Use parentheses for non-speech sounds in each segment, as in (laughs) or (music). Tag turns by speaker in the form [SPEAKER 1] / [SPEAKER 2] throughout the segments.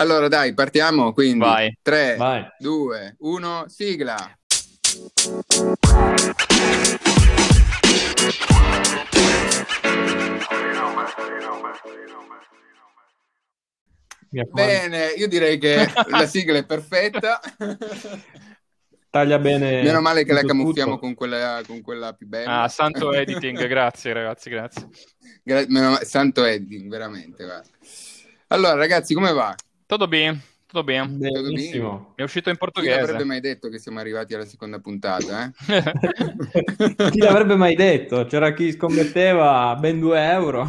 [SPEAKER 1] Allora dai, partiamo quindi.
[SPEAKER 2] Vai.
[SPEAKER 1] 3,
[SPEAKER 3] Vai.
[SPEAKER 1] 2, 1, sigla. Bene, io direi che la sigla è perfetta. (laughs)
[SPEAKER 3] Taglia bene.
[SPEAKER 1] Meno male che la camuffiamo con quella, con quella più bella.
[SPEAKER 2] Ah, santo (laughs) editing, grazie ragazzi, grazie.
[SPEAKER 1] Gra- meno santo editing, veramente. guarda. Allora, ragazzi, come va?
[SPEAKER 2] Tutto bene, tutto bene.
[SPEAKER 3] Benissimo.
[SPEAKER 2] Mi è uscito in
[SPEAKER 1] Chi avrebbe
[SPEAKER 2] portoghese.
[SPEAKER 1] mai detto che siamo arrivati alla seconda puntata, eh? (laughs)
[SPEAKER 3] Chi l'avrebbe mai detto? C'era chi scommetteva ben 2 euro.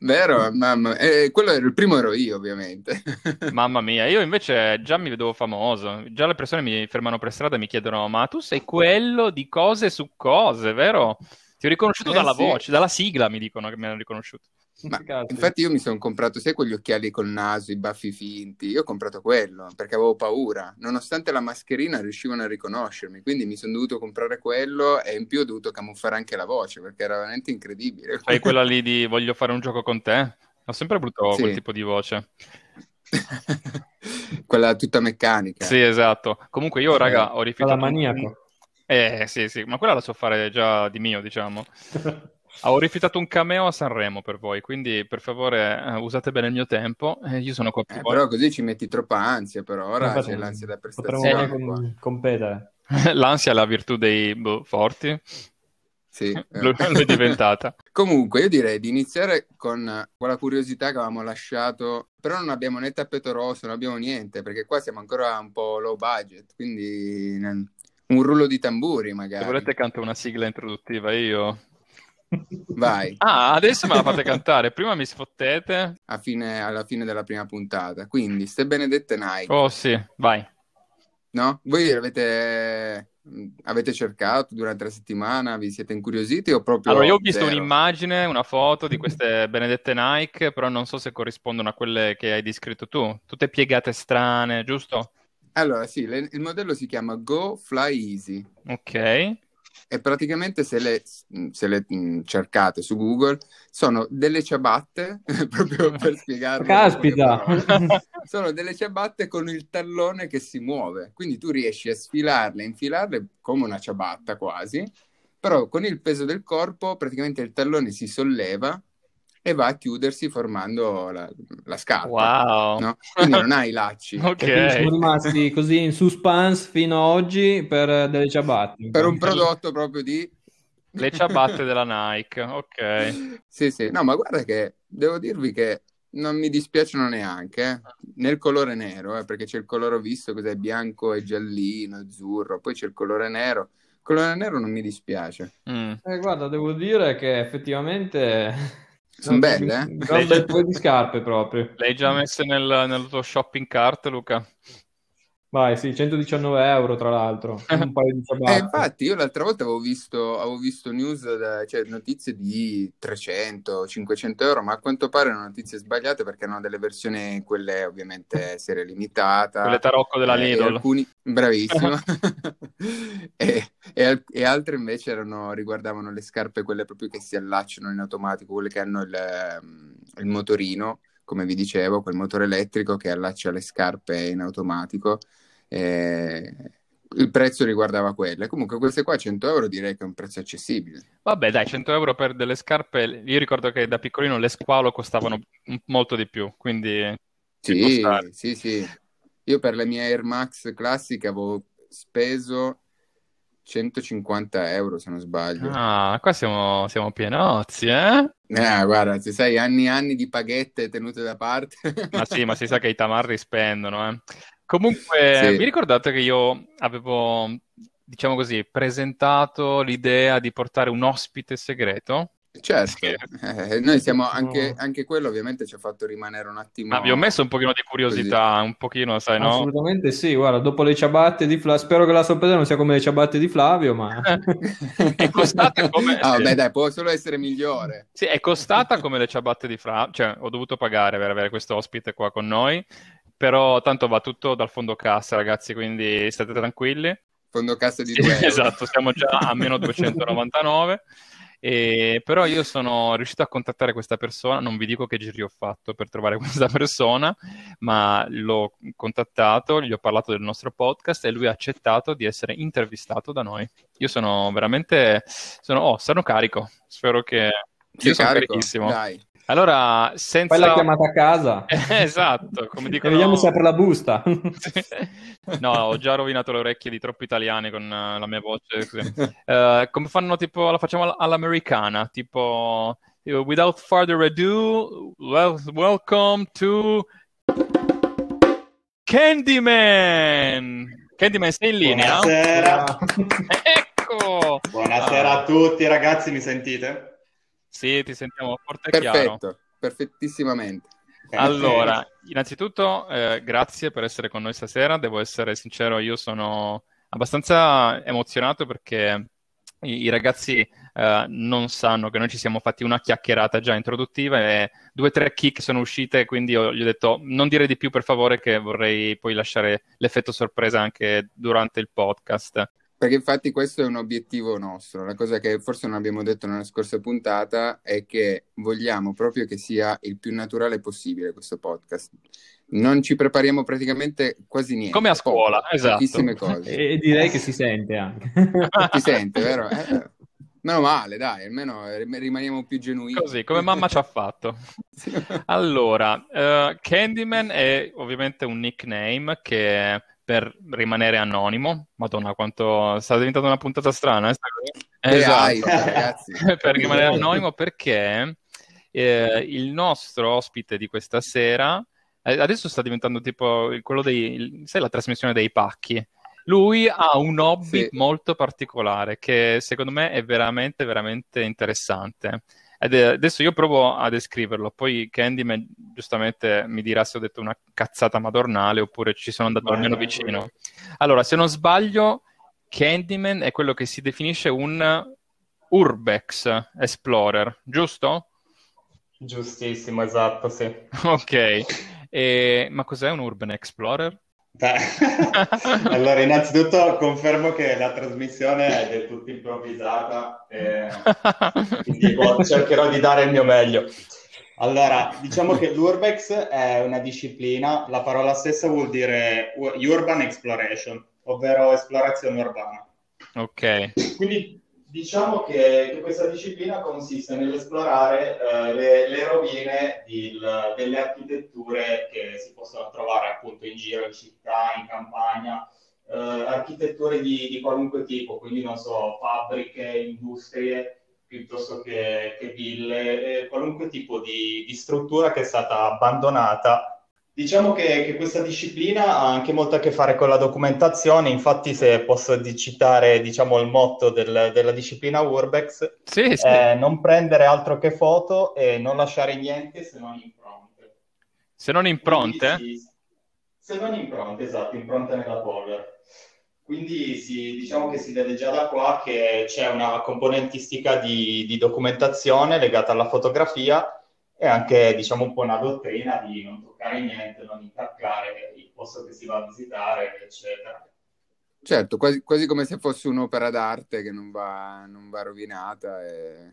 [SPEAKER 1] Vero? Mamma. eh, quello era il primo ero io, ovviamente. (laughs)
[SPEAKER 2] Mamma mia, io invece già mi vedevo famoso. Già le persone mi fermano per strada e mi chiedono: Ma tu sei quello di cose su cose, vero? Ti ho riconosciuto
[SPEAKER 1] Eh,
[SPEAKER 2] dalla
[SPEAKER 1] sì.
[SPEAKER 2] voce, dalla sigla mi dicono che mi hanno riconosciuto.
[SPEAKER 1] Ma infatti io mi sono comprato, sai, quegli occhiali col naso, i baffi finti. Io ho comprato quello perché avevo paura. Nonostante la mascherina riuscivano a riconoscermi, quindi mi sono dovuto comprare quello e in più ho dovuto camuffare anche la voce perché era veramente incredibile.
[SPEAKER 2] Sai quella lì di (laughs) voglio fare un gioco con te? Ho sempre avuto
[SPEAKER 1] Sì.
[SPEAKER 2] quel tipo di voce. (laughs)
[SPEAKER 1] Quella tutta meccanica.
[SPEAKER 2] Sì, esatto. Comunque io, raga, ho rifiutato un-
[SPEAKER 3] maniaco.
[SPEAKER 2] Eh, sì, sì, ma quella la so fare già di mio, diciamo. (laughs) Ho rifiutato un cameo a Sanremo per voi, quindi per favore eh, usate bene il mio tempo. Eh, io sono qua per
[SPEAKER 1] Eh,
[SPEAKER 2] voi.
[SPEAKER 1] però così ci metti troppa ansia, però ora
[SPEAKER 3] Infatti,
[SPEAKER 1] c'è l'ansia da
[SPEAKER 3] Potremmo
[SPEAKER 1] prestazione.
[SPEAKER 3] com- competere. (laughs)
[SPEAKER 2] L'ansia è la virtù dei boh, forti.
[SPEAKER 1] Sì, (laughs) eh.
[SPEAKER 2] Lo è diventata. (laughs)
[SPEAKER 1] Comunque, io direi di iniziare con quella curiosità che avevamo lasciato, però non abbiamo né tappeto rosso, non abbiamo niente, perché qua siamo ancora un po' low budget, quindi un rullo di tamburi
[SPEAKER 2] Se
[SPEAKER 1] magari.
[SPEAKER 2] volete canto una sigla introduttiva io.
[SPEAKER 1] Vai,
[SPEAKER 2] Ah, adesso me la fate cantare. Prima mi sfottete.
[SPEAKER 1] a fine- alla fine della prima puntata. Quindi, ste benedette Nike,
[SPEAKER 2] Oh sì, vai.
[SPEAKER 1] no? Voi avete, mm, avete cercato durante la settimana, vi siete incuriositi o proprio
[SPEAKER 2] Allora, io ho visto
[SPEAKER 1] zero?
[SPEAKER 2] un'immagine, una foto di queste benedette Nike, però non so se corrispondono a quelle che hai descritto tu. Tutte piegate strane, giusto?
[SPEAKER 1] Allora, sì, le- il modello si chiama Go Fly Easy.
[SPEAKER 2] Ok.
[SPEAKER 1] E praticamente se le, se le, mh, cercate su Google sono delle ciabatte, (laughs) proprio per (laughs) spiegarlo.
[SPEAKER 3] Caspita! (laughs)
[SPEAKER 1] Sono delle ciabatte con il tallone che si muove, quindi tu riesci a sfilarle, infilarle come una ciabatta quasi, però con il peso del corpo praticamente il tallone si solleva e va a chiudersi formando la, la scarpa.
[SPEAKER 2] Wow.
[SPEAKER 1] no? Quindi non hai i lacci. (laughs)
[SPEAKER 2] Ok.
[SPEAKER 3] Siamo rimasti così in suspense fino ad oggi per delle ciabatte.
[SPEAKER 1] Per un prodotto proprio di
[SPEAKER 2] Le ciabatte (laughs) della Nike, ok.
[SPEAKER 1] Sì, sì, no, ma guarda che devo dirvi che non mi dispiacciono neanche, eh. Nel colore nero, eh, perché c'è il colore ho visto, cos'è bianco e giallino, azzurro, poi c'è il colore nero. Il colore nero non mi dispiace.
[SPEAKER 2] Mm.
[SPEAKER 3] Eh, guarda, devo dire che effettivamente
[SPEAKER 1] Sono belle, eh?
[SPEAKER 3] Un bel po' di scarpe proprio.
[SPEAKER 2] Le hai già messe nel, nel tuo shopping cart, Luca?
[SPEAKER 3] Vai, sì, 119 euro tra l'altro. (laughs) Un paio di
[SPEAKER 1] Eh,
[SPEAKER 3] ciabatte.
[SPEAKER 1] infatti, io l'altra volta avevo visto, avevo visto news, da- cioè notizie di 300, 500 euro, ma a quanto pare erano notizie sbagliate perché erano delle versioni, quelle ovviamente (laughs) serie limitata.
[SPEAKER 2] Quelle tarocco della
[SPEAKER 1] Eh, e
[SPEAKER 2] Lidl.
[SPEAKER 1] alcuni... Bravissimo. (laughs) e, e al- e altre invece erano, riguardavano le scarpe, quelle proprio che si allacciano in automatico, quelle che hanno il, ehm, il motorino, come vi dicevo, quel motore elettrico che allaccia le scarpe in automatico. Eh, il prezzo riguardava quelle. Comunque, queste qua 100 euro direi che è un prezzo accessibile.
[SPEAKER 2] Vabbè, dai, 100 euro per delle scarpe. Io ricordo che da piccolino le squalo costavano molto di più, quindi
[SPEAKER 1] Sì, sì, sì. Io per le mie Air Max classiche avevo speso 150 euro, se non sbaglio.
[SPEAKER 2] Ah, qua siamo, siamo pienozzi, eh?
[SPEAKER 1] Eh, guarda, se sai, anni e anni di paghette tenute da parte.
[SPEAKER 2] Ma sì, ma si sa che i tamarri spendono, eh. Comunque,
[SPEAKER 1] Sì.
[SPEAKER 2] vi ricordate che io avevo, diciamo così, presentato l'idea di portare un ospite segreto?
[SPEAKER 1] Certo, eh, noi siamo anche, anche quello ovviamente ci ha fatto rimanere un attimo
[SPEAKER 2] Ma vi ho messo un pochino di curiosità, un pochino, sai, no?
[SPEAKER 3] Assolutamente sì, guarda, dopo le ciabatte di Flavio, spero che la sorpresa non sia come le ciabatte di Flavio, ma (laughs)
[SPEAKER 2] È costata come...
[SPEAKER 1] Ah, vabbè, dai, può solo essere migliore.
[SPEAKER 2] Sì, è costata come le ciabatte di Fra, cioè ho dovuto pagare per avere questo ospite qua con noi, però tanto va tutto dal fondo cassa, ragazzi, quindi state tranquilli.
[SPEAKER 1] Fondo cassa di
[SPEAKER 2] Sì,
[SPEAKER 1] 2 (laughs) euro.
[SPEAKER 2] esatto, siamo già a meno 299. E, però io sono riuscito a contattare questa persona, non vi dico che giri ho fatto per trovare (laughs) questa persona, ma l'ho contattato, gli ho parlato del nostro podcast e lui ha accettato di essere intervistato da noi. Io sono veramente, sono, oh, sono carico, spero che...
[SPEAKER 1] Sei
[SPEAKER 2] io sono
[SPEAKER 1] carico?
[SPEAKER 2] carichissimo.
[SPEAKER 1] Dai.
[SPEAKER 2] Allora, senza...
[SPEAKER 3] Fai la chiamata a casa (laughs)
[SPEAKER 2] esatto, come
[SPEAKER 3] e
[SPEAKER 2] dicono...
[SPEAKER 3] vediamo se apre la busta. (laughs)
[SPEAKER 2] No, ho già rovinato le orecchie di troppi italiani con eh, la mia voce. (laughs) Eh, come fanno tipo, la facciamo all- all'americana, tipo eh, without further ado, well, welcome to Candyman. Candyman, sei in linea?
[SPEAKER 4] Buonasera.
[SPEAKER 2] Ecco!
[SPEAKER 4] Buonasera a tutti ragazzi, mi sentite?
[SPEAKER 2] Sì, ti sentiamo forte e chiaro.
[SPEAKER 1] Perfetto, perfettissimamente.
[SPEAKER 2] Allora, innanzitutto, eh, grazie per essere con noi stasera. Devo essere sincero, io sono abbastanza emozionato perché i, i ragazzi eh, non sanno che noi ci siamo fatti una chiacchierata già introduttiva e due o tre kick sono uscite, quindi ho- gli ho detto non dire di più per favore che vorrei poi lasciare l'effetto sorpresa anche durante il podcast.
[SPEAKER 1] Perché infatti questo è un obiettivo nostro. La cosa che forse non abbiamo detto nella scorsa puntata è che vogliamo proprio che sia il più naturale possibile questo podcast. Non ci prepariamo praticamente quasi niente.
[SPEAKER 2] Come a scuola,
[SPEAKER 1] poco,
[SPEAKER 2] esatto.
[SPEAKER 1] Pochissime cose.
[SPEAKER 3] e direi che si sente anche. (laughs)
[SPEAKER 1] Ti sente, vero? Eh, meno male, dai, almeno rimaniamo più genuini.
[SPEAKER 2] Così, come mamma ci ha fatto. (laughs) Allora, eh, Candyman è ovviamente un nickname che per rimanere anonimo, madonna quanto sta diventando una puntata strana, eh?
[SPEAKER 1] Che
[SPEAKER 2] Esatto.
[SPEAKER 1] hype, (laughs) ragazzi.
[SPEAKER 2] per rimanere anonimo perché eh, il nostro ospite di questa sera eh, adesso sta diventando tipo quello dei, sai la trasmissione dei pacchi. Lui ha un hobby
[SPEAKER 1] Sì.
[SPEAKER 2] molto particolare che secondo me è veramente, veramente interessante. Ed è- adesso io provo a descriverlo, poi Candyman giustamente mi dirà se ho detto una cazzata madornale oppure ci sono andato almeno vicino. Allora, se non sbaglio, Candyman è quello che si definisce un Urbex Explorer, giusto?
[SPEAKER 4] Giustissimo, esatto, sì. (laughs)
[SPEAKER 2] Ok. E- Ma cos'è un Urban Explorer? (laughs)
[SPEAKER 4] Allora, innanzitutto confermo che la trasmissione è del tutto improvvisata, e (laughs) quindi boh, cercherò di dare il mio meglio. Allora, diciamo che l'Urbex è una disciplina, la parola stessa vuol dire Urban Exploration, ovvero esplorazione urbana.
[SPEAKER 2] Ok.
[SPEAKER 4] Quindi diciamo che, questa disciplina consiste nell'esplorare eh, le, le rovine di- l- delle architetture che si possono trovare appunto in giro, in città, in campagna, eh, architetture di, di qualunque tipo, quindi non so, fabbriche, industrie, piuttosto che, che ville, eh, qualunque tipo di, di struttura che è stata abbandonata Diciamo che, che questa disciplina ha anche molto a che fare con la documentazione, infatti se posso citare diciamo, il motto del- della disciplina Urbex,
[SPEAKER 2] Sì, sì.
[SPEAKER 4] è non prendere altro che foto e non lasciare niente se non impronte.
[SPEAKER 2] Se non impronte?
[SPEAKER 4] Quindi si- se non impronte, esatto, impronte nella polvere. Quindi si- diciamo che si vede già da qua che c'è una componentistica di, di documentazione legata alla fotografia e anche, diciamo, un po' una dottrina di non toccare niente, non intaccare il posto che si va a visitare, eccetera.
[SPEAKER 1] Certo, quasi, quasi come se fosse un'opera d'arte che non va, non va rovinata e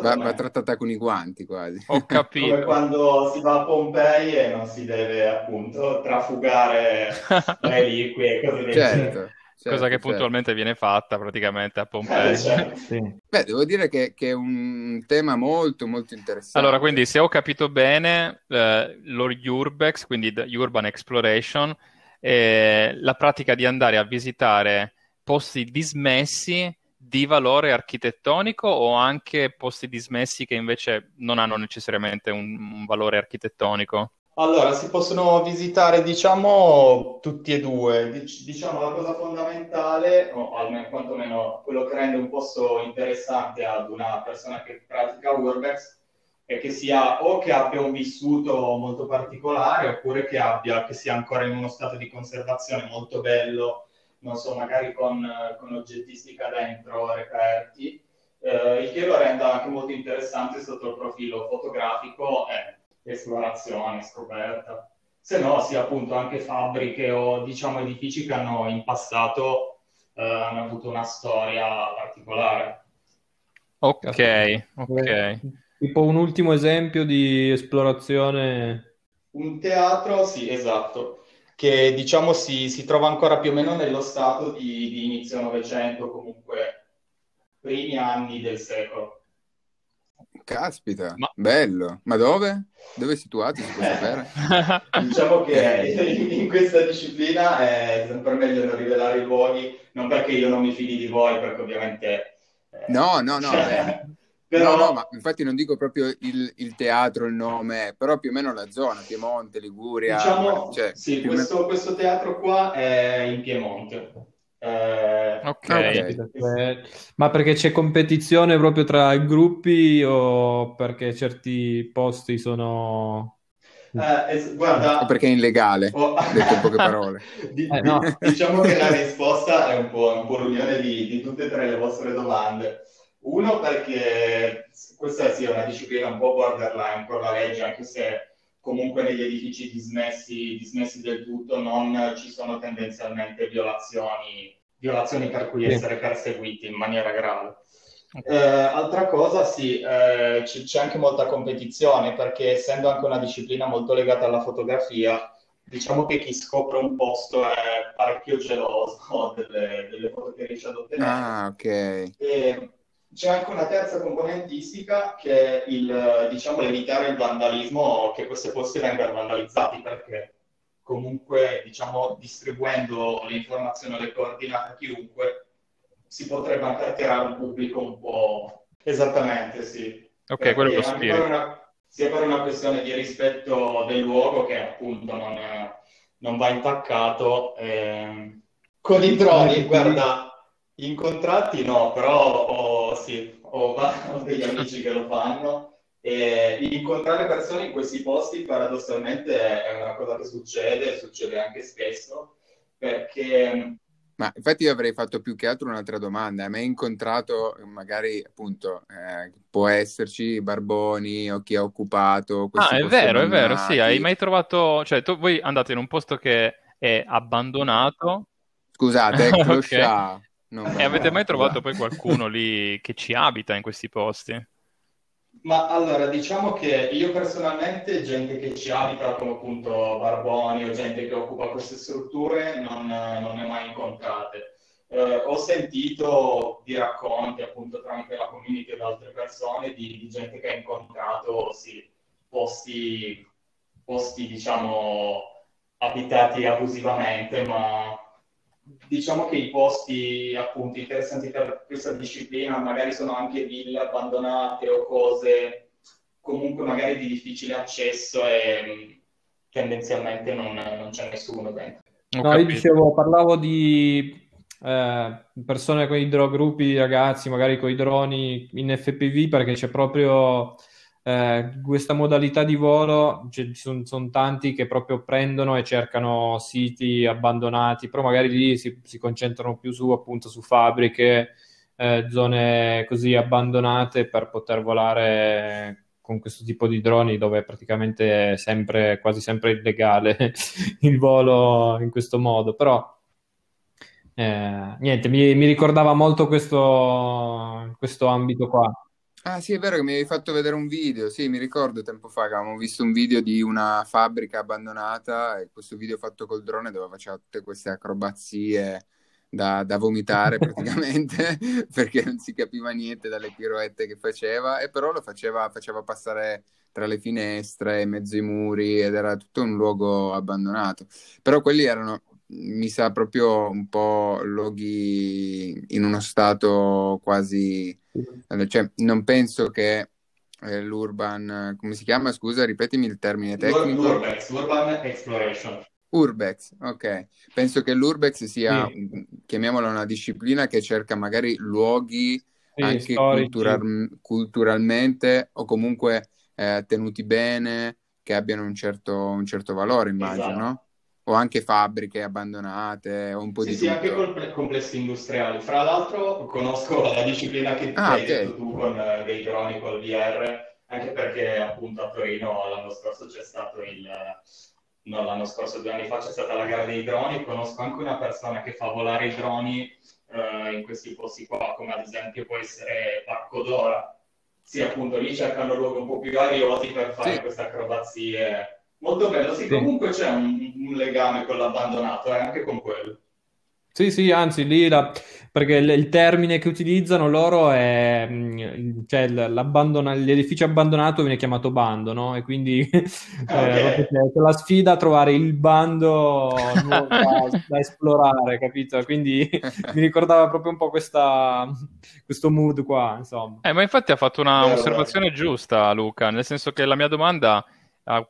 [SPEAKER 1] va, va trattata con i guanti quasi.
[SPEAKER 2] Ho
[SPEAKER 4] Come
[SPEAKER 2] capito.
[SPEAKER 4] quando si va a Pompei e non si deve appunto trafugare (laughs) reliquie e cose del genere.
[SPEAKER 1] Certo,
[SPEAKER 2] Cosa che
[SPEAKER 1] certo.
[SPEAKER 2] puntualmente viene fatta praticamente a
[SPEAKER 4] Eh,
[SPEAKER 2] Pompei.
[SPEAKER 4] certo. (laughs)
[SPEAKER 3] Sì.
[SPEAKER 1] Beh, devo dire che, che è un tema molto, molto interessante.
[SPEAKER 2] Allora, quindi se ho capito bene, eh, lo Urbex, quindi the Urban Exploration, è la pratica di andare a visitare posti dismessi di valore architettonico o anche posti dismessi che invece non hanno necessariamente un, un valore architettonico?
[SPEAKER 4] Allora, si possono visitare, diciamo, tutti e due. Dic- diciamo, la cosa fondamentale, o almeno quantomeno quello che rende un posto interessante ad una persona che pratica Urbex, è che sia o che abbia un vissuto molto particolare, oppure che abbia, che sia ancora in uno stato di conservazione molto bello, non so, magari con, eh, con oggettistica dentro, reperti, eh, il che lo renda anche molto interessante sotto il profilo fotografico e esplorazione, scoperta. Se no, sia appunto anche fabbriche o diciamo edifici che hanno in passato eh, hanno avuto una storia particolare.
[SPEAKER 2] Ok, ok.
[SPEAKER 3] Tipo un ultimo esempio di esplorazione
[SPEAKER 4] Un teatro, sì, esatto, che diciamo si, si trova ancora più o meno nello stato di, di inizio Novecento, comunque primi anni del secolo.
[SPEAKER 1] Caspita, Ma... bello. Ma dove? Dove è situato, si può sapere?
[SPEAKER 4] diciamo che in questa disciplina è sempre meglio non rivelare i luoghi, non perché io non mi fidi di voi, perché ovviamente...
[SPEAKER 1] Eh, no, no, no, cioè, (laughs) però... no, no, ma infatti non dico proprio il, il, teatro, il nome, però più o meno la zona, Piemonte, Liguria.
[SPEAKER 4] Diciamo, cioè, sì, questo, meno... questo teatro qua è in Piemonte.
[SPEAKER 3] Eh, okay. ok, ma perché c'è competizione proprio tra i gruppi o perché certi posti sono...
[SPEAKER 4] Eh, es- guarda,
[SPEAKER 1] o perché è illegale, oh. detto in poche parole. (laughs)
[SPEAKER 4] di- eh, no. Diciamo che la risposta è un po', un po l'unione di, di, tutte e tre le vostre domande. Uno perché questa sia una disciplina un po' borderline con la legge, anche se comunque negli edifici dismessi, dismessi del tutto non ci sono tendenzialmente violazioni, violazioni per cui essere perseguiti in maniera grave. Eh, altra cosa, sì, eh, c- c'è anche molta competizione perché essendo anche una disciplina molto legata alla fotografia, diciamo che chi scopre un posto è parecchio geloso (laughs) delle, delle foto che riesce ad ottenere.
[SPEAKER 1] Ah, ok.
[SPEAKER 4] E, c'è anche una terza componentistica che è il, diciamo, evitare il vandalismo, che questi posti vengano vandalizzati, perché comunque, diciamo, distribuendo le informazioni o le coordinate a chiunque, si potrebbe anche attirare un pubblico un po'... Esattamente, sì.
[SPEAKER 2] Ok, perché quello è lo spirito.
[SPEAKER 4] Una, sia per una questione di rispetto del luogo che appunto non, non va intaccato. Eh... Con i droni, guarda, Incontrati no, però ho, sì, ho, ho degli amici che lo fanno e incontrare persone in questi posti paradossalmente è una cosa che succede, succede anche spesso, perché...
[SPEAKER 1] Ma infatti io avrei fatto più che altro un'altra domanda. A me incontrato, magari appunto, eh, può esserci Barboni o chi ha occupato.
[SPEAKER 2] Ah, è vero, è vero, sì. Hai mai trovato... Cioè, tu, voi andate in un posto che è abbandonato.
[SPEAKER 1] Scusate, (laughs) okay.
[SPEAKER 2] E avete mai trovato (laughs) poi qualcuno lì che ci abita in questi posti?
[SPEAKER 4] Ma allora, diciamo che io personalmente, gente che ci abita, come appunto Barboni o gente che occupa queste strutture, non, non ne ho mai incontrate. Eh, ho sentito di racconti, appunto, tramite la community e da altre persone, di, di gente che ha incontrato, sì, posti, posti, diciamo, abitati abusivamente, ma diciamo che i posti appunto interessanti per questa disciplina magari sono anche ville abbandonate o cose comunque magari di difficile accesso e mm, tendenzialmente non, non c'è nessuno dentro.
[SPEAKER 3] No, io dicevo, parlavo di eh, persone con i ragazzi, magari con i droni in FPV, perché c'è proprio eh, questa modalità di volo, ci sono, sono, tanti che proprio prendono e cercano siti abbandonati, però magari lì si, si concentrano più su appunto su fabbriche, eh, zone così abbandonate per poter volare con questo tipo di droni dove è praticamente sempre, quasi sempre illegale (laughs) il volo in questo modo, però eh, niente, mi, mi, ricordava molto questo, questo ambito qua.
[SPEAKER 1] Ah sì, è vero che mi hai fatto vedere un video, sì, mi ricordo tempo fa che avevamo visto un video di una fabbrica abbandonata e questo video fatto col drone dove faceva tutte queste acrobazie da, da vomitare (laughs) praticamente (laughs) perché non si capiva niente dalle piroette che faceva e però lo faceva, faceva passare tra le finestre, in mezzo ai muri ed era tutto un luogo abbandonato. Però quelli erano, mi sa, proprio un po' luoghi in uno stato quasi cioè, non penso che eh, l'urban, come si chiama? Scusa, ripetimi il termine tecnico.
[SPEAKER 4] Urbex, Urban Exploration.
[SPEAKER 1] Urbex, ok. Penso che l'Urbex sia, sì. chiamiamola una disciplina che cerca magari luoghi sì, anche cultural, culturalmente o comunque eh, tenuti bene, che abbiano un certo, un certo valore, immagino, esatto. O anche fabbriche abbandonate o un po'
[SPEAKER 4] sì,
[SPEAKER 1] di
[SPEAKER 4] sì,
[SPEAKER 1] tutto.
[SPEAKER 4] anche complessi industriali. Fra l'altro conosco la disciplina che ah, hai okay. detto tu con uh, dei droni col VR, anche perché appunto a Torino l'anno scorso c'è stato il... No, l'anno scorso, due anni fa, c'è stata la gara dei droni. Conosco anche una persona che fa volare i droni uh, in questi posti qua, come ad esempio può essere Parco d'Ora. Sì, appunto, lì cercano luoghi un po' più ariosi per fare sì. queste acrobazie Molto bello, sì, sì. comunque c'è un, un, legame con l'abbandonato, eh, anche con quello.
[SPEAKER 3] Sì, sì, anzi, lì la... perché il, il, termine che utilizzano loro è, mm, cioè l'edificio abbandonato viene chiamato bando, no? E quindi (laughs) okay. eh, c'è la sfida a trovare il bando (laughs) da, da, esplorare, capito? Quindi (laughs) mi ricordava proprio un po' questa, questo mood qua, insomma.
[SPEAKER 2] Eh, ma infatti ha fatto un'osservazione giusta, Luca, nel senso che la mia domanda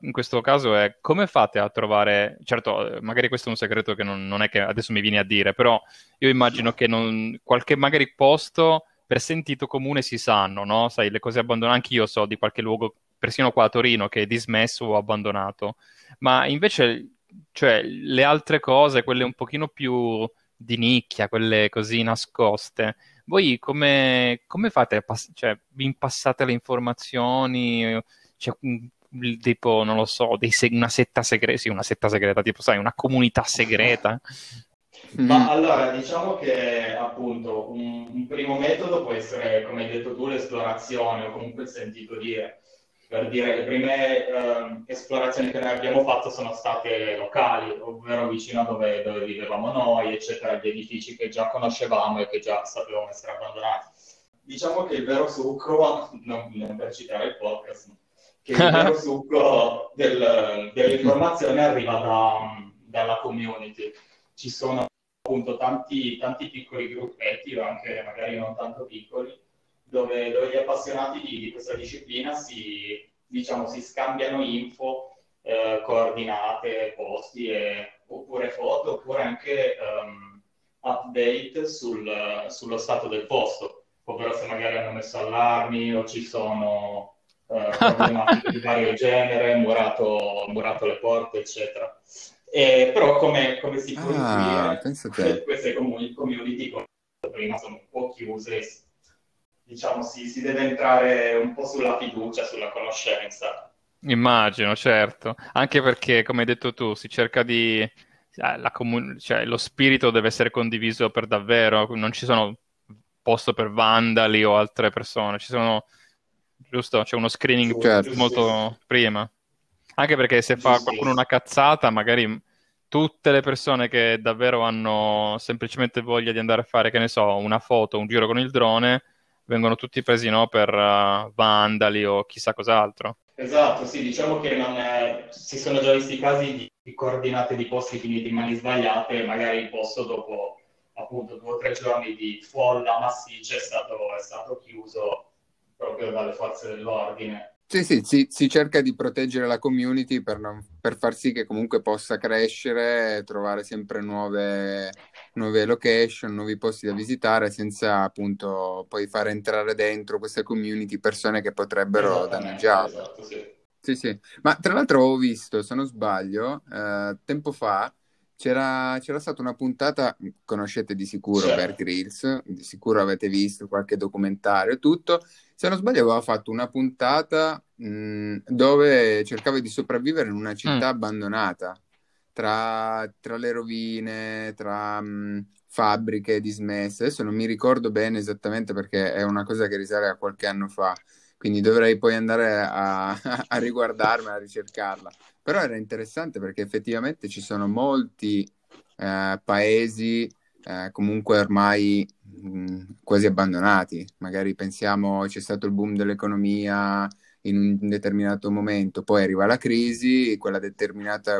[SPEAKER 2] in questo caso è come fate a trovare, certo, magari questo è un segreto che non, non è che adesso mi vieni a dire, però io immagino che non, qualche magari posto per sentito comune si sanno, no? Sai, le cose abbandonate, anche io so di qualche luogo, persino qua a Torino, che è dismesso o abbandonato, ma invece, cioè, le altre cose, quelle un pochino più di nicchia, quelle così nascoste, voi come, come fate? Pass- cioè, vi impassate le informazioni? Cioè, tipo, non lo so, seg- una setta segreta, sì, una setta segreta, tipo, sai, una comunità segreta. (laughs)
[SPEAKER 4] Ma mm. allora, diciamo che appunto un, un, primo metodo può essere, come hai detto tu, l'esplorazione o comunque il sentito dire. Per dire, le prime eh, esplorazioni che noi abbiamo fatto sono state locali, ovvero vicino a dove, dove vivevamo noi, eccetera, gli edifici che già conoscevamo e che già sapevamo essere abbandonati. Diciamo che il vero succo, (laughs) non, non per citare il podcast, che il vero (laughs) succo del, dell'informazione arriva da, dalla community. Ci sono appunto tanti, tanti piccoli gruppetti, o anche magari non tanto piccoli, dove, dove gli appassionati di, di, questa disciplina si, diciamo, si scambiano info, eh, coordinate, posti, e, oppure foto, oppure anche um, update sul, sullo stato del posto, ovvero se magari hanno messo allarmi o ci sono eh, problematiche di vario genere, murato, murato, le porte, eccetera. E, però come, come si può ah, dire, (laughs) queste community, come prima, sono un po' chiuse, diciamo, si, si deve entrare un po' sulla fiducia, sulla conoscenza.
[SPEAKER 2] Immagino, certo, anche perché, come hai detto tu, si cerca di... Eh, comun- cioè, lo spirito deve essere condiviso per davvero, non ci sono posto per vandali o altre persone, ci sono giusto? C'è uno screening certo. molto prima. Anche perché se fa qualcuno una cazzata, magari tutte le persone che davvero hanno semplicemente voglia di andare a fare, che ne so, una foto, un giro con il drone, vengono tutti presi no, per uh, vandali o chissà cos'altro.
[SPEAKER 4] Esatto, sì, diciamo che è... si sono già visti casi di, di coordinate di posti finiti in mani sbagliate, magari il posto dopo appunto due o tre giorni di folla massiccia è stato, è stato chiuso proprio dalle forze dell'ordine.
[SPEAKER 1] Sì, sì, si, si, cerca di proteggere la community per, non, per, far sì che comunque possa crescere, trovare sempre nuove, nuove, location, nuovi posti da visitare, senza appunto poi far entrare dentro questa community persone che potrebbero danneggiarla. Esatto, sì. Sì, sì. Ma tra l'altro ho visto, se non sbaglio, eh, tempo fa c'era, c'era, stata una puntata, conoscete di sicuro certo. Bear Grylls, di sicuro avete visto qualche documentario e tutto. Se non sbaglio aveva fatto una puntata mh, dove cercava di sopravvivere in una città mm. abbandonata, tra, tra, le rovine, tra mh, fabbriche dismesse. Adesso non mi ricordo bene esattamente perché è una cosa che risale a qualche anno fa, quindi dovrei poi andare a, (laughs) a riguardarmela, a ricercarla però era interessante perché effettivamente ci sono molti eh, paesi eh, comunque ormai mh, quasi abbandonati. Magari pensiamo c'è stato il boom dell'economia in un determinato momento, poi arriva la crisi,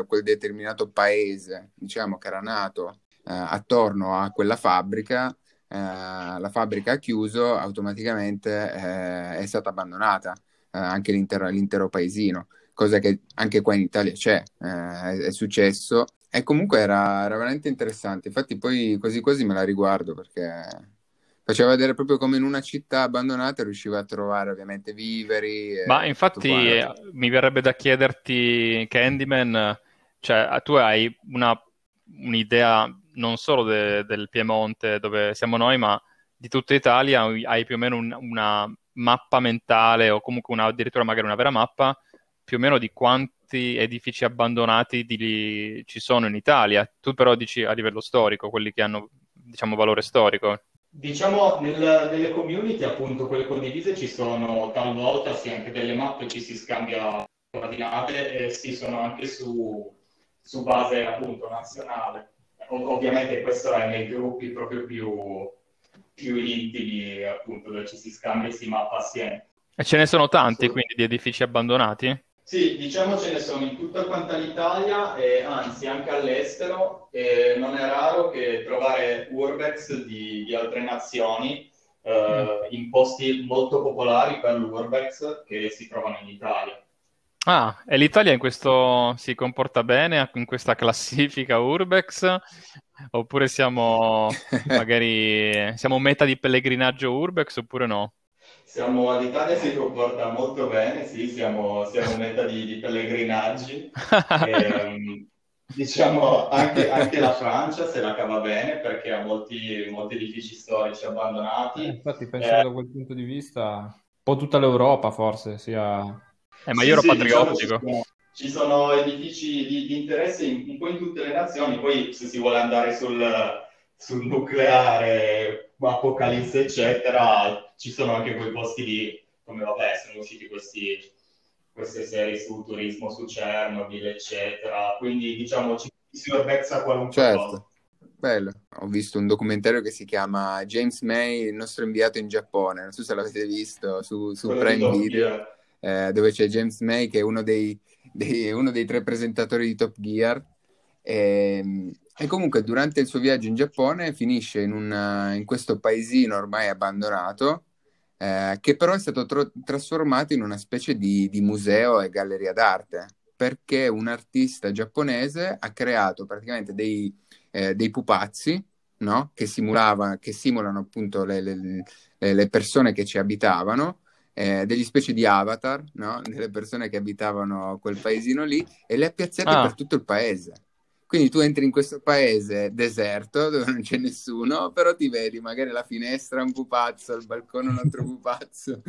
[SPEAKER 1] quel determinato paese, diciamo che era nato eh, attorno a quella fabbrica, eh, la fabbrica ha chiuso, automaticamente eh, è stata abbandonata eh, anche l'intero, l'intero paesino cosa che anche qua in Italia c'è, eh, è, successo. E comunque era, era, veramente interessante. Infatti, poi quasi quasi me la riguardo perché faceva vedere proprio come in una città abbandonata riusciva a trovare ovviamente viveri.
[SPEAKER 2] Ma infatti mi verrebbe da chiederti, Candyman, cioè tu hai una, un'idea non solo de, del Piemonte dove siamo noi, ma di tutta Italia, hai più o meno un, una mappa mentale o comunque una, addirittura magari una vera mappa più o meno di quanti edifici abbandonati di, ci sono in Italia. Tu però dici a livello storico, quelli che hanno, diciamo, valore storico.
[SPEAKER 4] Diciamo, nel, community, appunto, quelle condivise ci sono talvolta, sì, anche delle mappe ci si scambia coordinate e sì, sono anche su, su base appunto nazionale. Ov- ovviamente questo è nei gruppi proprio più, più intimi, appunto, dove ci si scambia e si mappa assieme.
[SPEAKER 2] E ce ne sono tanti, quindi, di edifici abbandonati?
[SPEAKER 4] Sì, diciamo ce ne sono in tutta quanta l'Italia e anzi anche all'estero e non è raro che trovare urbex di, di altre nazioni eh, in posti molto popolari per l'urbex che si trovano in Italia.
[SPEAKER 2] Ah, e l'Italia in questo si comporta bene in questa classifica Urbex? Oppure siamo (laughs) magari siamo meta di pellegrinaggio Urbex oppure no?
[SPEAKER 4] Siamo, l'Italia si comporta molto bene, sì, siamo, siamo meta di, di pellegrinaggi. e, (laughs) ehm, diciamo anche, anche, la Francia se la cava bene perché ha molti, molti edifici storici abbandonati.
[SPEAKER 3] Eh, infatti penso eh, che da quel punto di vista un po' tutta l'Europa forse sia...
[SPEAKER 2] Eh, ma io ero
[SPEAKER 4] sì,
[SPEAKER 2] patriottico.
[SPEAKER 4] Diciamo, ci, sono, ci, sono, edifici di, di interesse in, un po' in tutte le nazioni, poi se si vuole andare sul, sul nucleare, apocalisse eccetera, ci sono anche quei posti lì, come vabbè sono usciti questi queste serie su turismo su Chernobyl, eccetera. Quindi diciamo ci si urbezza qualunque certo. cosa.
[SPEAKER 1] Bello, ho visto un documentario che si chiama James May, il nostro inviato in Giappone, non so se l'avete visto su, su Prime Video, eh, dove c'è James May che è uno dei, dei, uno dei tre presentatori di Top Gear e, ehm, e, comunque durante il suo viaggio in Giappone finisce in, una, in questo paesino ormai abbandonato eh, che però è stato tro- trasformato in una specie di, di, museo e galleria d'arte, perché un artista giapponese ha creato praticamente dei, eh, dei pupazzi no? che, che, simulano appunto le, le, le, persone che ci abitavano, eh, degli specie di avatar, no? delle persone che abitavano quel paesino lì, e le ha piazzate ah. per tutto il paese. Quindi tu entri in questo paese deserto dove non c'è nessuno, però ti vedi magari la finestra un pupazzo, al balcone un altro (laughs) pupazzo,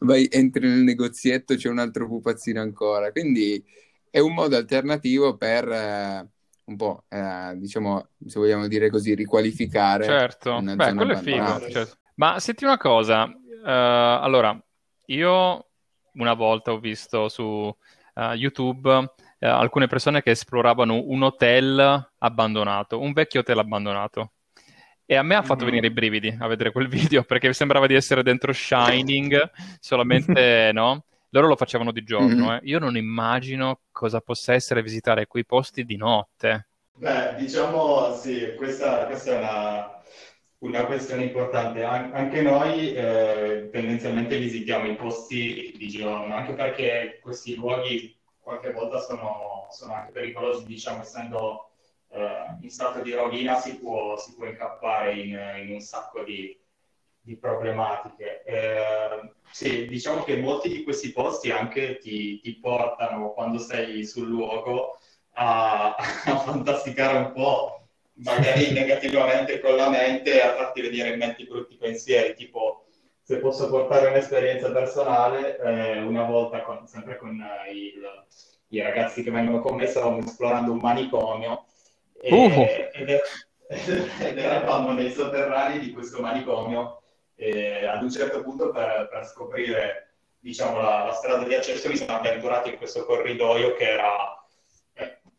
[SPEAKER 1] vai, entri nel negozietto c'è un altro pupazzino ancora. Quindi è un modo alternativo per eh, un po', eh, diciamo, se vogliamo dire così, riqualificare.
[SPEAKER 2] Certo, beh, quello è figo. Certo. Ma senti una cosa, uh, allora, io una volta ho visto su uh, YouTube eh, alcune persone che esploravano un hotel abbandonato, un vecchio hotel abbandonato. E a me ha fatto mm. venire i brividi a vedere quel (laughs) video perché sembrava di essere dentro Shining, solamente (laughs) no? Loro lo facevano di giorno, mm. eh. io non immagino cosa possa essere visitare quei posti di notte.
[SPEAKER 4] Beh, diciamo sì, questa, questa è una, una questione importante. An- anche noi eh, tendenzialmente visitiamo i posti di giorno, anche perché questi luoghi qualche volta sono, sono anche pericolosi, diciamo, essendo eh, in stato di rovina si può, si può incappare in, in, un sacco di, di problematiche. Eh, sì, diciamo che molti di questi posti anche ti, ti portano, quando sei sul luogo, a, (laughs) a fantasticare un po', magari negativamente con la mente, a farti venire in mente brutti pensieri, tipo se posso portare un'esperienza personale, eh, una volta, con, sempre con eh, il, i ragazzi che vengono con me, stavamo esplorando un manicomio e, uh. ed, (laughs) ed, eravamo nei sotterranei di questo manicomio e ad un certo punto per, per scoprire diciamo, la, la, strada di accesso mi sono avventurato in questo corridoio che era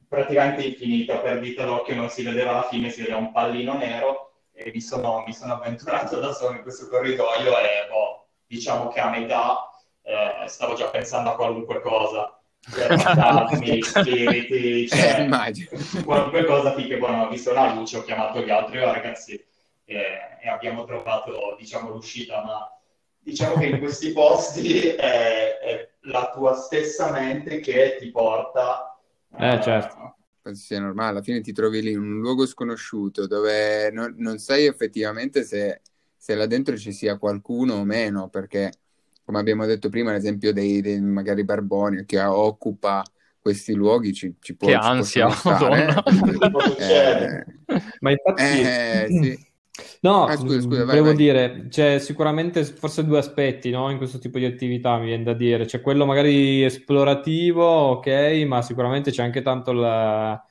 [SPEAKER 4] praticamente infinito, per dita d'occhio non si vedeva la fine, si vedeva un pallino nero e mi sono, mi sono avventurato da solo in questo corridoio e boh, diciamo che a metà eh, stavo già pensando a qualunque cosa. (laughs) fantasmi, spiriti, cioè, qualunque cosa finché poi non ho visto la luce, ho chiamato gli altri ragazzi e, e abbiamo trovato diciamo, l'uscita, ma diciamo che in questi posti è, è la tua stessa mente che ti porta
[SPEAKER 3] eh, certo.
[SPEAKER 1] penso sia normale, alla fine ti trovi lì in un luogo sconosciuuto dove non, non sai effettivamente se, se, là dentro ci sia qualcuno o meno, perché come abbiamo detto prima, l'esempio dei, dei magari barboni che occupa questi luoghi ci, ci può
[SPEAKER 2] Che ansia, (laughs)
[SPEAKER 3] eh, Ma infatti...
[SPEAKER 1] Eh, sì.
[SPEAKER 3] No, ah, scusa, scusa, vai, volevo vai. dire, c'è sicuramente forse due aspetti no? in questo tipo di attività, mi viene da dire. C'è quello magari esplorativo, ok, ma sicuramente c'è anche tanto la...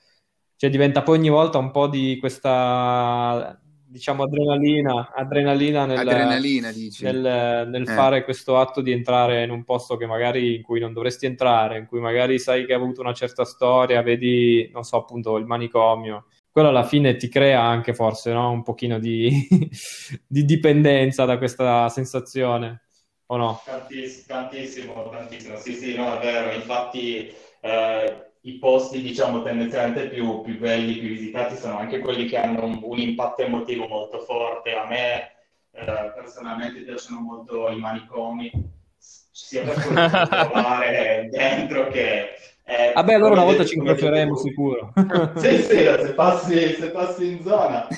[SPEAKER 3] Cioè diventa poi ogni volta un po' di questa diciamo adrenalina, adrenalina nel,
[SPEAKER 1] Adrenalina,
[SPEAKER 3] nel, nel
[SPEAKER 1] eh.
[SPEAKER 3] fare questo atto di entrare in un posto che magari in cui non dovresti entrare, in cui magari sai che ha avuto una certa storia, vedi, non so, appunto il manicomio. Quello alla fine ti crea anche forse no? un pochino di, (laughs) di dipendenza da questa sensazione, o no?
[SPEAKER 4] Tantiss- tantissimo, tantissimo, sì, sì, no, è vero, infatti eh, i posti, diciamo, tendenzialmente più, più belli, più visitati sono anche quelli che hanno un, un impatto emotivo molto forte. A me eh, personalmente piacciono molto i manicomi, sia per quello che trovare dentro che... eh,
[SPEAKER 3] Vabbè, allora una volta ci incroceremo sicuro. (laughs)
[SPEAKER 4] Sì, sì, se passi, se passi in zona. (laughs)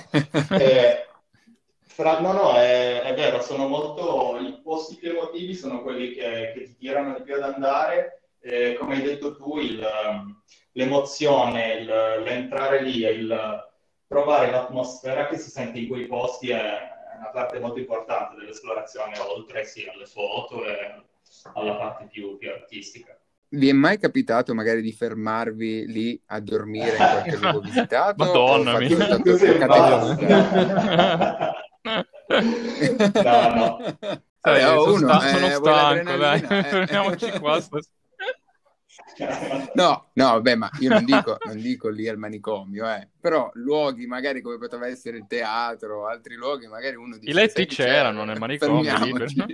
[SPEAKER 4] Eh, fra- no, no, è, è vero, sono molto, i posti più emotivi sono quelli che, che ti tirano di più ad andare. Eh, come hai detto tu, il, l'emozione, il- l'entrare lì il provare l'atmosfera che si sente in quei posti è è una parte molto importante dell'esplorazione, oltre sì alle foto e alla parte più, più artistica.
[SPEAKER 1] Vi è mai capitato magari di fermarvi lì a dormire in qualche luogo (laughs) visitato?
[SPEAKER 2] Madonna mia.
[SPEAKER 4] No, (laughs) no. (laughs)
[SPEAKER 1] Vabbè,
[SPEAKER 2] sono,
[SPEAKER 1] uno,
[SPEAKER 2] sta- sono
[SPEAKER 1] eh, vuole
[SPEAKER 2] stanco, dai,
[SPEAKER 1] eh.
[SPEAKER 2] fermiamoci qua. stas-
[SPEAKER 1] No, no, vabbè, ma io non dico, non dico lì al manicomio, eh. Però luoghi magari come poteva essere il teatro, altri luoghi, magari uno dice...
[SPEAKER 2] I letti
[SPEAKER 1] "Sai che c'è?
[SPEAKER 2] c'erano nel manicomio,
[SPEAKER 1] Fermiamoci."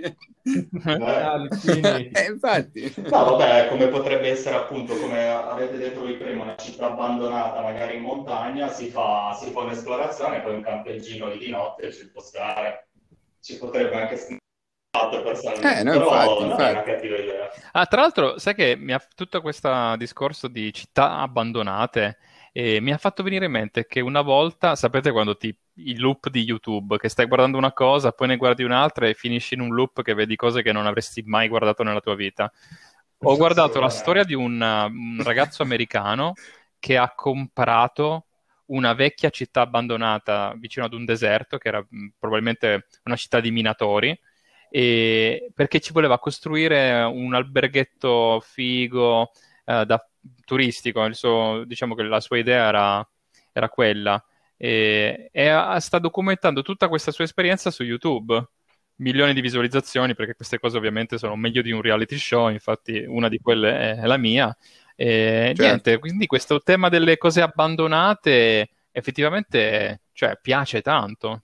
[SPEAKER 3] Ah, quindi- (laughs)
[SPEAKER 1] Eh, infatti.
[SPEAKER 4] No, vabbè, come potrebbe essere appunto, come avete detto voi prima, una città abbandonata magari in montagna, si fa, si fa un'esplorazione, poi un campeggino lì di notte ci può stare. Ci potrebbe anche fatto personalmente,
[SPEAKER 1] Eh, no,
[SPEAKER 4] però
[SPEAKER 1] infatti,
[SPEAKER 4] non è una
[SPEAKER 1] infatti.
[SPEAKER 4] cattiva idea.
[SPEAKER 2] Ah, tra l'altro, sai che mi ha tutto questo discorso di città abbandonate eh, mi ha fatto venire in mente che una volta, sapete quando ti il loop di YouTube, che stai guardando una cosa, poi ne guardi un'altra e finisci in un loop che vedi cose che non avresti mai guardato nella tua vita. Ho guardato la storia di un, un ragazzo americano che ha comprato una vecchia città abbandonata vicino ad un deserto, che era probabilmente una città di minatori, perché ci voleva costruire un alberghetto figo eh, da turistico. Il suo- diciamo che la sua idea era, era quella. E, e sta documentando tutta questa sua esperienza su YouTube. Milioni di visualizzazioni, perché queste cose ovviamente sono meglio di un reality show, infatti una di quelle è la mia. E
[SPEAKER 1] Certo.
[SPEAKER 2] niente, quindi questo tema delle cose abbandonate effettivamente, cioè, piace tanto.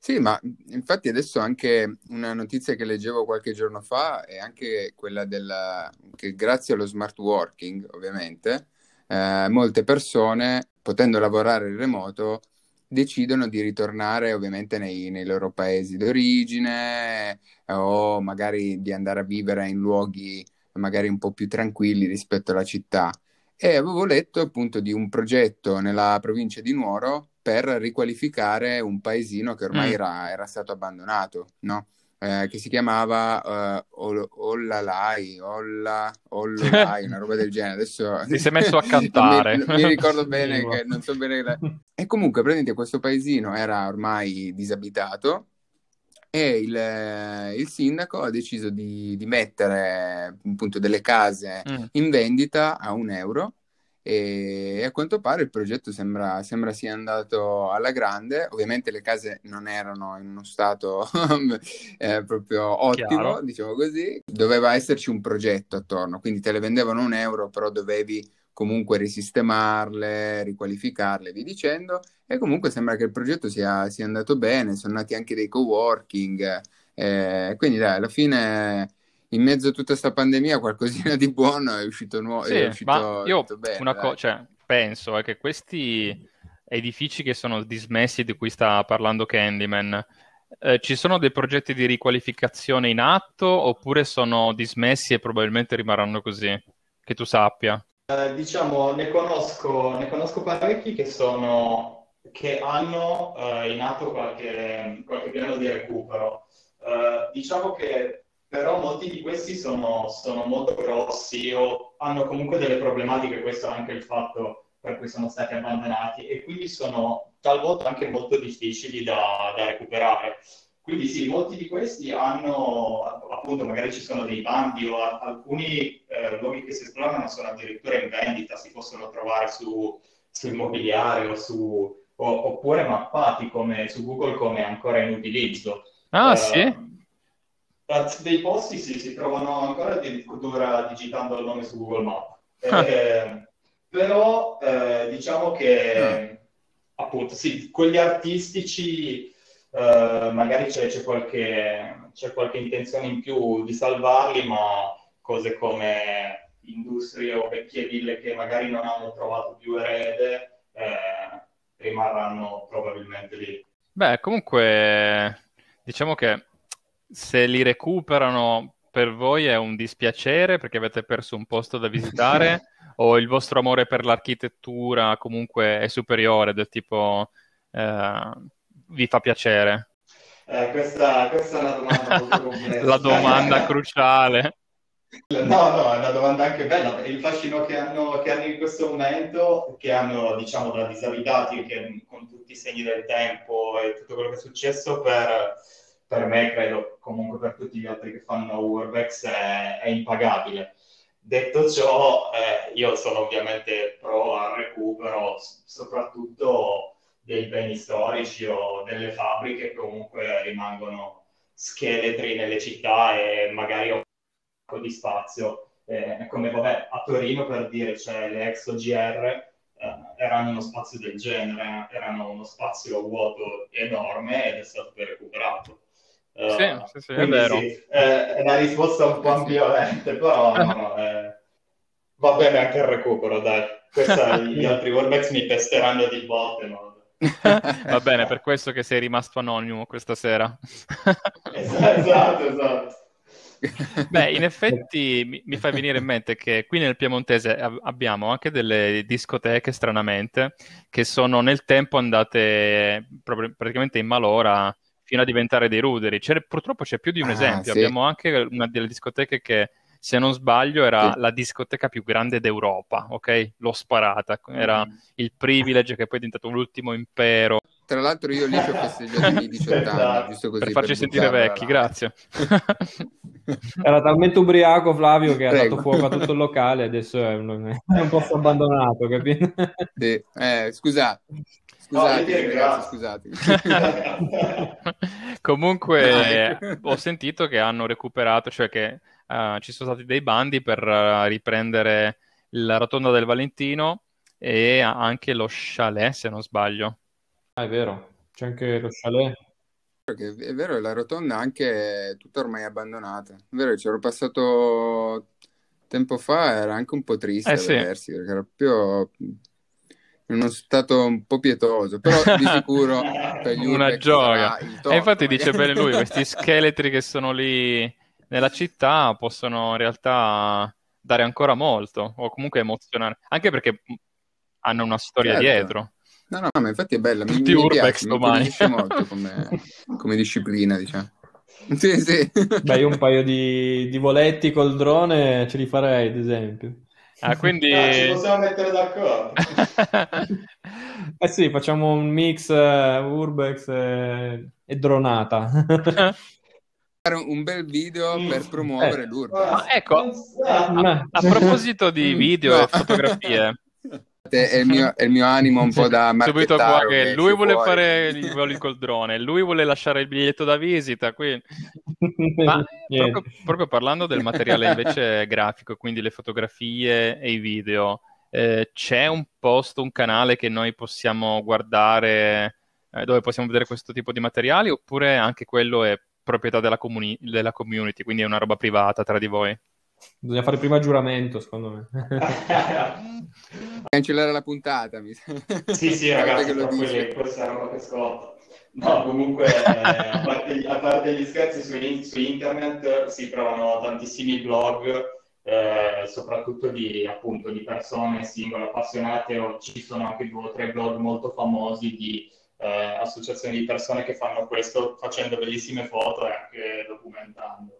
[SPEAKER 1] Sì, ma infatti adesso anche una notizia che leggevo qualche giorno fa è anche quella della, che grazie allo smart working, ovviamente, eh, molte persone, potendo lavorare in remoto, decidono di ritornare ovviamente nei, nei loro paesi d'origine eh, o magari di andare a vivere in luoghi magari un po' più tranquilli rispetto alla città. E avevo letto appunto di un progetto nella provincia di Nuoro per riqualificare un paesino che ormai
[SPEAKER 2] Mm.
[SPEAKER 1] era, era stato abbandonato, no? Eh, che si chiamava eh, Ol- Ollalai, Olla, Ollolai, una roba del genere. Adesso (laughs)
[SPEAKER 2] Ti sei messo a (laughs)
[SPEAKER 1] mi-
[SPEAKER 2] cantare.
[SPEAKER 1] non mi ricordo (laughs) bene, che non so bene. la- E comunque, praticamente questo paesino era ormai disabitato e il, eh, il sindaco ha deciso di, di mettere appunto delle case
[SPEAKER 2] Mm.
[SPEAKER 1] in vendita a un euro e a quanto pare il progetto sembra, sembra sia andato alla grande. Ovviamente le case non erano in uno stato (laughs) eh, proprio ottimo,
[SPEAKER 2] Chiaro.
[SPEAKER 1] diciamo così. Doveva esserci un progetto attorno, quindi te le vendevano un euro, però dovevi comunque risistemarle, riqualificarle, via dicendo. E comunque sembra che il progetto sia, sia andato bene, sono nati anche dei coworking. eh, quindi dai, alla fine in mezzo a tutta questa pandemia qualcosina di buono è uscito nuovo,
[SPEAKER 2] Sì,
[SPEAKER 1] è uscito,
[SPEAKER 2] ma io
[SPEAKER 1] bene,
[SPEAKER 2] cosa, cioè, penso è che questi edifici che sono dismessi di cui sta parlando Candyman, eh, ci sono dei progetti di riqualificazione in atto oppure sono dismessi e probabilmente rimarranno così? Che tu sappia.
[SPEAKER 4] Eh, diciamo, ne conosco, ne conosco parecchi che sono, che hanno eh, in atto qualche, qualche piano di recupero. Eh, diciamo che però molti di questi sono, sono molto grossi o hanno comunque delle problematiche, questo è anche il fatto per cui sono stati abbandonati e quindi sono talvolta anche molto difficili da, da recuperare. Quindi sì, molti di questi hanno, appunto, magari ci sono dei bandi o a- alcuni eh, luoghi che si esplorano sono addirittura in vendita, si possono trovare su, su immobiliare o su, o- oppure mappati come, su Google come ancora in utilizzo.
[SPEAKER 2] Ah,
[SPEAKER 4] Eh,
[SPEAKER 2] sì?
[SPEAKER 4] Dei posti sì, si trovano ancora addirittura digitando il nome su Google Maps.
[SPEAKER 2] Ah.
[SPEAKER 4] Eh, però eh, diciamo che appunto sì, quelli artistici eh, magari c'è, c'è qualche, c'è qualche intenzione in più di salvarli, ma cose come industrie o vecchie ville che magari non hanno trovato più erede eh, rimarranno probabilmente lì.
[SPEAKER 2] Beh, comunque, diciamo che se li recuperano per voi è un dispiacere perché avete perso un posto da visitare (laughs) o il vostro amore per l'architettura comunque è superiore, del tipo eh, vi fa piacere?
[SPEAKER 4] Eh, questa, questa è una domanda molto (laughs) complessa.
[SPEAKER 2] La domanda cruciale.
[SPEAKER 4] No, no, è una domanda anche bella. Il fascino che hanno, che hanno in questo momento, che hanno, diciamo, da disabitati, che con tutti i segni del tempo e tutto quello che è successo, per, per me, credo comunque per tutti gli altri che fanno Urbex, è, è impagabile. Detto ciò, eh, io sono ovviamente pro al recupero, soprattutto dei beni storici o delle fabbriche che comunque rimangono scheletri nelle città e magari un po' di spazio. Eh, come vabbè, a Torino per dire, c'è le ex OGR, eh, erano uno spazio del genere, erano uno spazio vuoto enorme ed è stato recuperato. Eh,
[SPEAKER 2] Sì, sì, sì, è vero.
[SPEAKER 4] sì, eh, è una risposta un po'
[SPEAKER 1] sì.
[SPEAKER 4] ambivalente, però no, (laughs) no, eh, va bene anche il recupero, dai. Questa, (laughs) gli altri Warbex mi pesteranno di botte, ma... (laughs)
[SPEAKER 2] Va bene, per questo che sei rimasto anonimo questa sera.
[SPEAKER 4] Esatto, esatto.
[SPEAKER 2] Beh, in effetti mi, mi fa venire in mente che qui nel Piemontese ab- abbiamo anche delle discoteche, stranamente, che sono nel tempo andate proprio- praticamente in malora fino a diventare dei ruderi. C'è- purtroppo c'è più di un
[SPEAKER 1] Ah,
[SPEAKER 2] esempio.
[SPEAKER 1] sì.
[SPEAKER 2] Abbiamo anche una delle discoteche che, se non sbaglio, era
[SPEAKER 1] Sì.
[SPEAKER 2] la discoteca più grande d'Europa, ok? L'ho sparata. Era il Privilege che poi è diventato l'ultimo impero.
[SPEAKER 1] Tra l'altro io lì ci ho festeggiato i miei 18 anni,
[SPEAKER 4] Esatto.
[SPEAKER 1] giusto così
[SPEAKER 2] Per farci sentire
[SPEAKER 1] buttarla
[SPEAKER 2] vecchi,
[SPEAKER 1] là.
[SPEAKER 2] grazie. (laughs)
[SPEAKER 3] Era talmente ubriaco Flavio che ha
[SPEAKER 1] Prego.
[SPEAKER 3] dato fuoco a tutto il locale, adesso è un, è un posto abbandonato, capito?
[SPEAKER 1] Sì. Eh, scusa, scusate,
[SPEAKER 4] ti
[SPEAKER 1] ragazzi, scusate. (laughs)
[SPEAKER 2] Comunque (laughs) ho sentito che hanno recuperato, cioè che eh, ci sono stati dei bandi per eh, riprendere la Rotonda del Valentino e anche lo chalet, se non sbaglio.
[SPEAKER 3] Ah, è vero, c'è anche lo chalet.
[SPEAKER 1] È vero, la rotonda anche è tutta ormai abbandonata. È vero, c'ero passato tempo fa, era anche un po' triste
[SPEAKER 2] Eh sì.
[SPEAKER 1] vedersi, perché era proprio uno stato un po' pietoso, però di (laughs) sicuro per gli
[SPEAKER 2] Una gioia.
[SPEAKER 1] il
[SPEAKER 2] E
[SPEAKER 1] torto,
[SPEAKER 2] infatti dice bene lui, questi scheletri che sono lì nella città possono in realtà dare ancora molto, o comunque emozionare, anche perché hanno una storia
[SPEAKER 1] Certo.
[SPEAKER 2] dietro.
[SPEAKER 1] No, no, ma infatti è bella, mi,
[SPEAKER 2] Tutti
[SPEAKER 1] mi
[SPEAKER 2] Urbex
[SPEAKER 1] piace, mi
[SPEAKER 2] domani.
[SPEAKER 1] incuriosisce molto (laughs) come, come disciplina, diciamo. Sì, sì.
[SPEAKER 3] Beh, io un paio di, di voletti col drone ce li farei, ad esempio.
[SPEAKER 2] Ah, (laughs) quindi...
[SPEAKER 4] Ah, ci possiamo mettere d'accordo. (laughs)
[SPEAKER 3] Eh sì, facciamo un mix eh, Urbex e, e dronata. (laughs)
[SPEAKER 1] Un bel video per promuovere
[SPEAKER 3] Eh.
[SPEAKER 1] l'Urbex.
[SPEAKER 2] Ah, ecco, a, a proposito di video
[SPEAKER 1] No.
[SPEAKER 2] e fotografie,
[SPEAKER 1] È il mio, è il mio animo un po' da (laughs)
[SPEAKER 2] subito qua che lui vuole
[SPEAKER 1] fuori.
[SPEAKER 2] fare i voli col drone, lui vuole lasciare il biglietto da visita, quindi... (laughs) Ma
[SPEAKER 3] Niente.
[SPEAKER 2] proprio, proprio parlando del materiale invece grafico, quindi le fotografie e i video, eh, c'è un post, un canale che noi possiamo guardare eh, dove possiamo vedere questo tipo di materiali oppure anche quello è proprietà della, comuni- della community, quindi è una roba privata tra di voi?
[SPEAKER 3] Bisogna fare prima giuramento, secondo me. (laughs)
[SPEAKER 1] Cancellare la puntata, mi sa.
[SPEAKER 4] Sì, sì, ragazzi, quelli- questa è una roba che scotta. No, comunque, eh, a parte, a parte gli scherzi su, in- su internet, si trovano tantissimi blog, eh, soprattutto di, appunto, di persone singole appassionate, o ci sono anche due o tre blog molto famosi di eh, associazioni di persone che fanno questo facendo bellissime foto e anche documentando.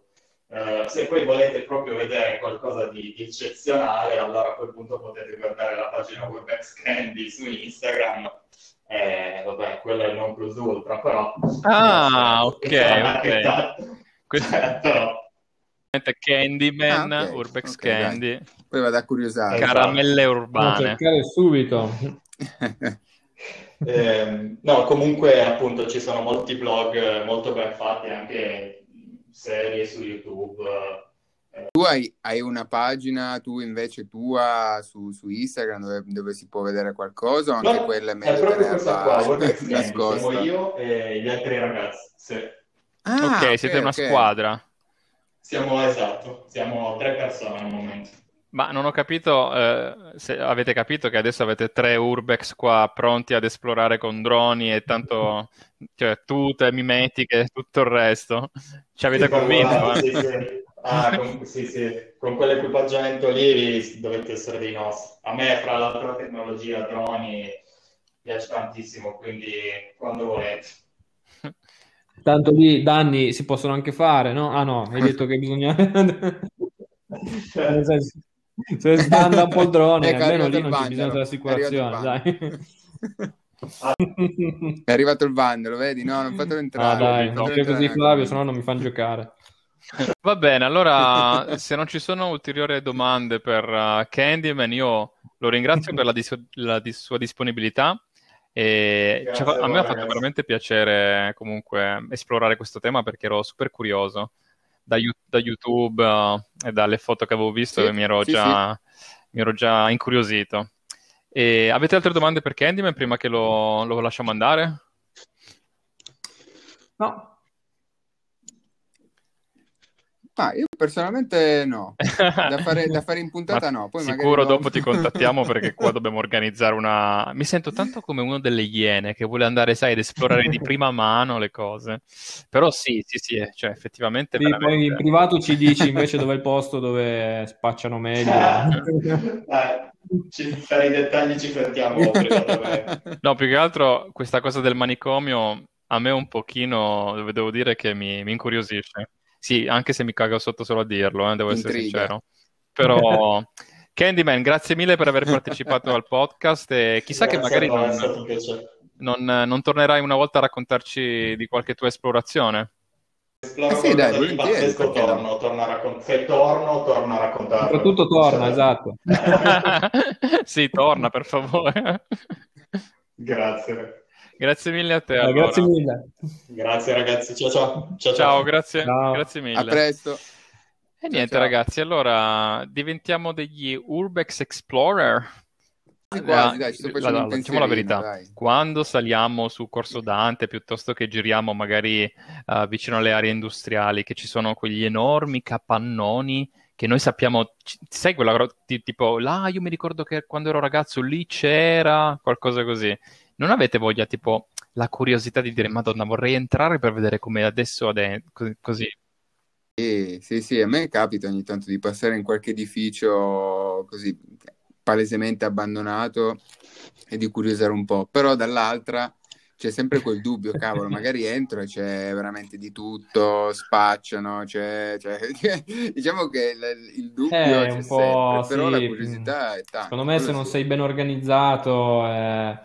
[SPEAKER 4] Eh, se poi volete proprio vedere qualcosa di, di eccezionale, allora a quel punto potete guardare la pagina Urbex Candy su Instagram. Eh, vabbè, quello è il non plus ultra, però...
[SPEAKER 2] Ah,
[SPEAKER 4] No,
[SPEAKER 2] ok, ok. Questo
[SPEAKER 4] Però,
[SPEAKER 2] Candyman,
[SPEAKER 1] Ah, ok,
[SPEAKER 2] Urbex
[SPEAKER 1] ok, dai.
[SPEAKER 2] Candy,
[SPEAKER 1] Poi vado a curiosare.
[SPEAKER 2] Caramelle urbane.
[SPEAKER 3] cercare subito.
[SPEAKER 4] Eh, no, comunque appunto ci sono molti blog molto ben fatti, anche serie su YouTube.
[SPEAKER 1] Tu hai, hai una pagina, tu invece tua su, su Instagram dove, dove, si può vedere qualcosa o anche
[SPEAKER 4] no,
[SPEAKER 1] quella è
[SPEAKER 4] meglio proprio questa qua, (laughs)
[SPEAKER 1] nascosta?
[SPEAKER 4] Siamo io e gli altri ragazzi. Sì.
[SPEAKER 2] Ah, ok, okay, siete una okay. squadra.
[SPEAKER 4] Siamo, esatto, siamo tre persone al momento.
[SPEAKER 2] Ma non ho capito, eh, se avete capito che adesso avete tre urbex qua pronti ad esplorare con droni e tanto, cioè, tutte mimetiche e tutto il resto. Ci avete sì, convinto?
[SPEAKER 4] Eh? Sì, sì. Ah, con, sì, sì. con quell'equipaggiamento lì dovete essere dei nostri. A me, fra l'altro, la tecnologia droni piace tantissimo, quindi quando volete.
[SPEAKER 3] Tanto lì danni si possono anche fare, no? Ah no, hai (laughs) detto che bisogna... (laughs) Se sbanda un po' il drone, ecco, almeno lì non c'è bisogno dell'assicurazione, dai.
[SPEAKER 1] È arrivato il vandalo, vedi? No, non fatelo entrare.
[SPEAKER 3] Ah, dai, non così Flavio, se no non mi fanno giocare.
[SPEAKER 2] Va bene, allora se non ci sono ulteriori domande per uh, Candyman, io lo ringrazio per la, dis- la dis- sua disponibilità. E Grazie, a me ha fatto veramente piacere comunque esplorare questo tema perché ero super curioso da, da YouTube uh, e dalle foto che avevo visto sì, mi, ero sì, già, sì. mi ero già incuriosito. E avete altre domande per Candyman prima che lo, lo lasciamo andare?
[SPEAKER 3] No,
[SPEAKER 1] Ah, io personalmente no, da fare, da fare in (laughs) puntata no. Poi
[SPEAKER 2] sicuro dopo ti contattiamo perché qua (laughs) dobbiamo organizzare una... Mi sento tanto come uno delle iene che vuole andare, sai, ad esplorare di prima mano le cose. Però sì, sì, sì, eh, cioè effettivamente...
[SPEAKER 3] Sì, veramente... Poi in privato ci dici invece dove è il posto dove spacciano meglio. (laughs)
[SPEAKER 4] Dai, per i dettagli ci fermiamo.
[SPEAKER 2] no, più che altro questa cosa del manicomio a me un pochino, devo dire che mi, mi incuriosisce. Sì, anche se mi cago sotto solo a dirlo, eh, devo Intriga. essere sincero. Però, (laughs) Candyman, grazie mille per aver partecipato al podcast e chissà grazie che magari non, non, non, tornerai una volta a raccontarci di qualche tua esplorazione.
[SPEAKER 4] Esploro eh sì, dai, volentieri, torno, torno a raccont- se torno, torno a raccontarlo.
[SPEAKER 3] Soprattutto torna, esatto. (laughs) (laughs)
[SPEAKER 2] sì, torna, per favore.
[SPEAKER 4] Grazie.
[SPEAKER 2] Grazie mille a te.
[SPEAKER 3] Eh, allora. Grazie mille.
[SPEAKER 4] Grazie ragazzi, ciao ciao.
[SPEAKER 2] Ciao, ciao grazie. Ciao. grazie mille.
[SPEAKER 1] A presto.
[SPEAKER 2] E niente ciao. ragazzi, allora diventiamo degli Urbex Explorer.
[SPEAKER 1] Quasi, dai, la, la,
[SPEAKER 2] diciamo la verità, dai. quando saliamo su Corso Dante piuttosto che giriamo magari uh, vicino alle aree industriali, che ci sono quegli enormi capannoni che noi sappiamo, sai quella tipo, là io mi ricordo che quando ero ragazzo lì c'era qualcosa così non avete voglia, tipo, la curiosità di dire, Madonna, vorrei entrare per vedere come adesso adentro, così.
[SPEAKER 1] Sì, sì, sì, a me capita ogni tanto di passare in qualche edificio così palesemente abbandonato e di curiosare un po', però dall'altra c'è sempre quel dubbio, cavolo, (laughs) magari entro e c'è veramente di tutto, spacciano, c'è, c'è... (laughs) diciamo che il, il dubbio
[SPEAKER 3] è
[SPEAKER 1] c'è
[SPEAKER 3] un po',
[SPEAKER 1] sempre, però
[SPEAKER 3] sì,
[SPEAKER 1] la curiosità è tanta.
[SPEAKER 3] Secondo me se non sì. sei ben organizzato... Eh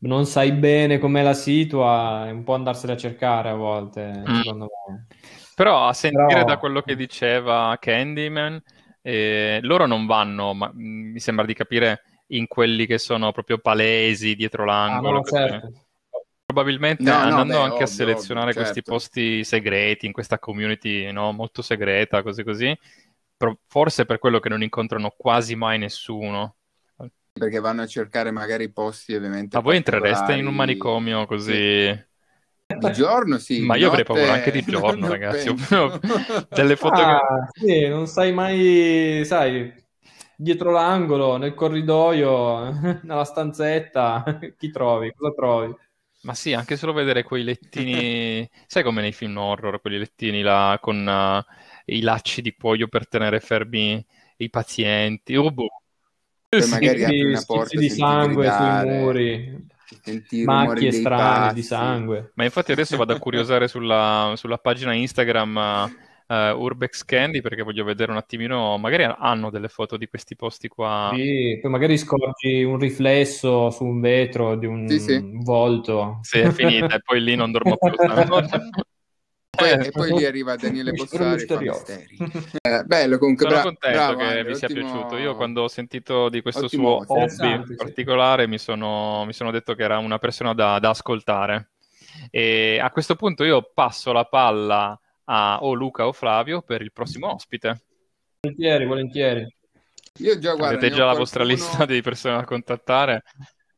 [SPEAKER 3] non sai bene come la situa, è un po' andarsene a cercare a volte, mm. secondo me.
[SPEAKER 2] Però a sentire Però... da quello che diceva Candyman, eh, loro non vanno, ma mm, mi sembra di capire, in quelli che sono proprio palesi dietro l'angolo. Ah, no, certo. Probabilmente no, andando no, beh, anche ovvio, a selezionare ovvio, questi certo. posti segreti, in questa community no, molto segreta, così così, forse per quello che non incontrano quasi mai nessuno
[SPEAKER 1] perché vanno a cercare magari posti ovviamente.
[SPEAKER 2] Ma voi entrereste in un manicomio così? Sì.
[SPEAKER 1] Di giorno sì.
[SPEAKER 2] Ma io avrei paura anche di giorno, (laughs) ragazzi. Delle foto
[SPEAKER 3] ah, che... Sì, non sai mai, sai, dietro l'angolo, nel corridoio, (laughs) nella stanzetta, (laughs) chi trovi? Cosa trovi?
[SPEAKER 2] Ma sì, anche solo vedere quei lettini, sai come nei film horror, quei lettini là con uh, i lacci di cuoio per tenere fermi i pazienti. Oh, boh.
[SPEAKER 1] Poi magari apri una porta
[SPEAKER 3] di sangue gridare, sui muri, macchie strane di sangue.
[SPEAKER 2] Ma infatti adesso vado a curiosare sulla, sulla pagina Instagram uh, Urbex Candy perché voglio vedere un attimino, magari hanno delle foto di questi posti qua.
[SPEAKER 3] Sì, poi magari scorgi un riflesso su un vetro di un sì, sì. volto.
[SPEAKER 2] Sì, è finita e poi lì non dormo più. (laughs)
[SPEAKER 1] poi, e poi lì arriva Daniele Bossari. Eh, (laughs) bello, comunque,
[SPEAKER 2] Sono
[SPEAKER 1] bra-
[SPEAKER 2] contento
[SPEAKER 1] bravo,
[SPEAKER 2] che
[SPEAKER 1] Andre,
[SPEAKER 2] vi sia
[SPEAKER 1] ottimo-
[SPEAKER 2] piaciuto. Io quando ho sentito di questo
[SPEAKER 1] Ottimo
[SPEAKER 2] suo
[SPEAKER 1] ospite.
[SPEAKER 2] hobby
[SPEAKER 3] Interessante, sì.
[SPEAKER 2] particolare mi sono, mi sono detto che era una persona da, da ascoltare. E a questo punto io passo la palla a o Luca o Flavio per il prossimo ospite.
[SPEAKER 3] Volentieri, volentieri.
[SPEAKER 1] Io già, guarda,
[SPEAKER 2] Avete già
[SPEAKER 1] ho
[SPEAKER 2] la vostra
[SPEAKER 1] qualcuno-
[SPEAKER 2] lista (laughs) di persone da contattare?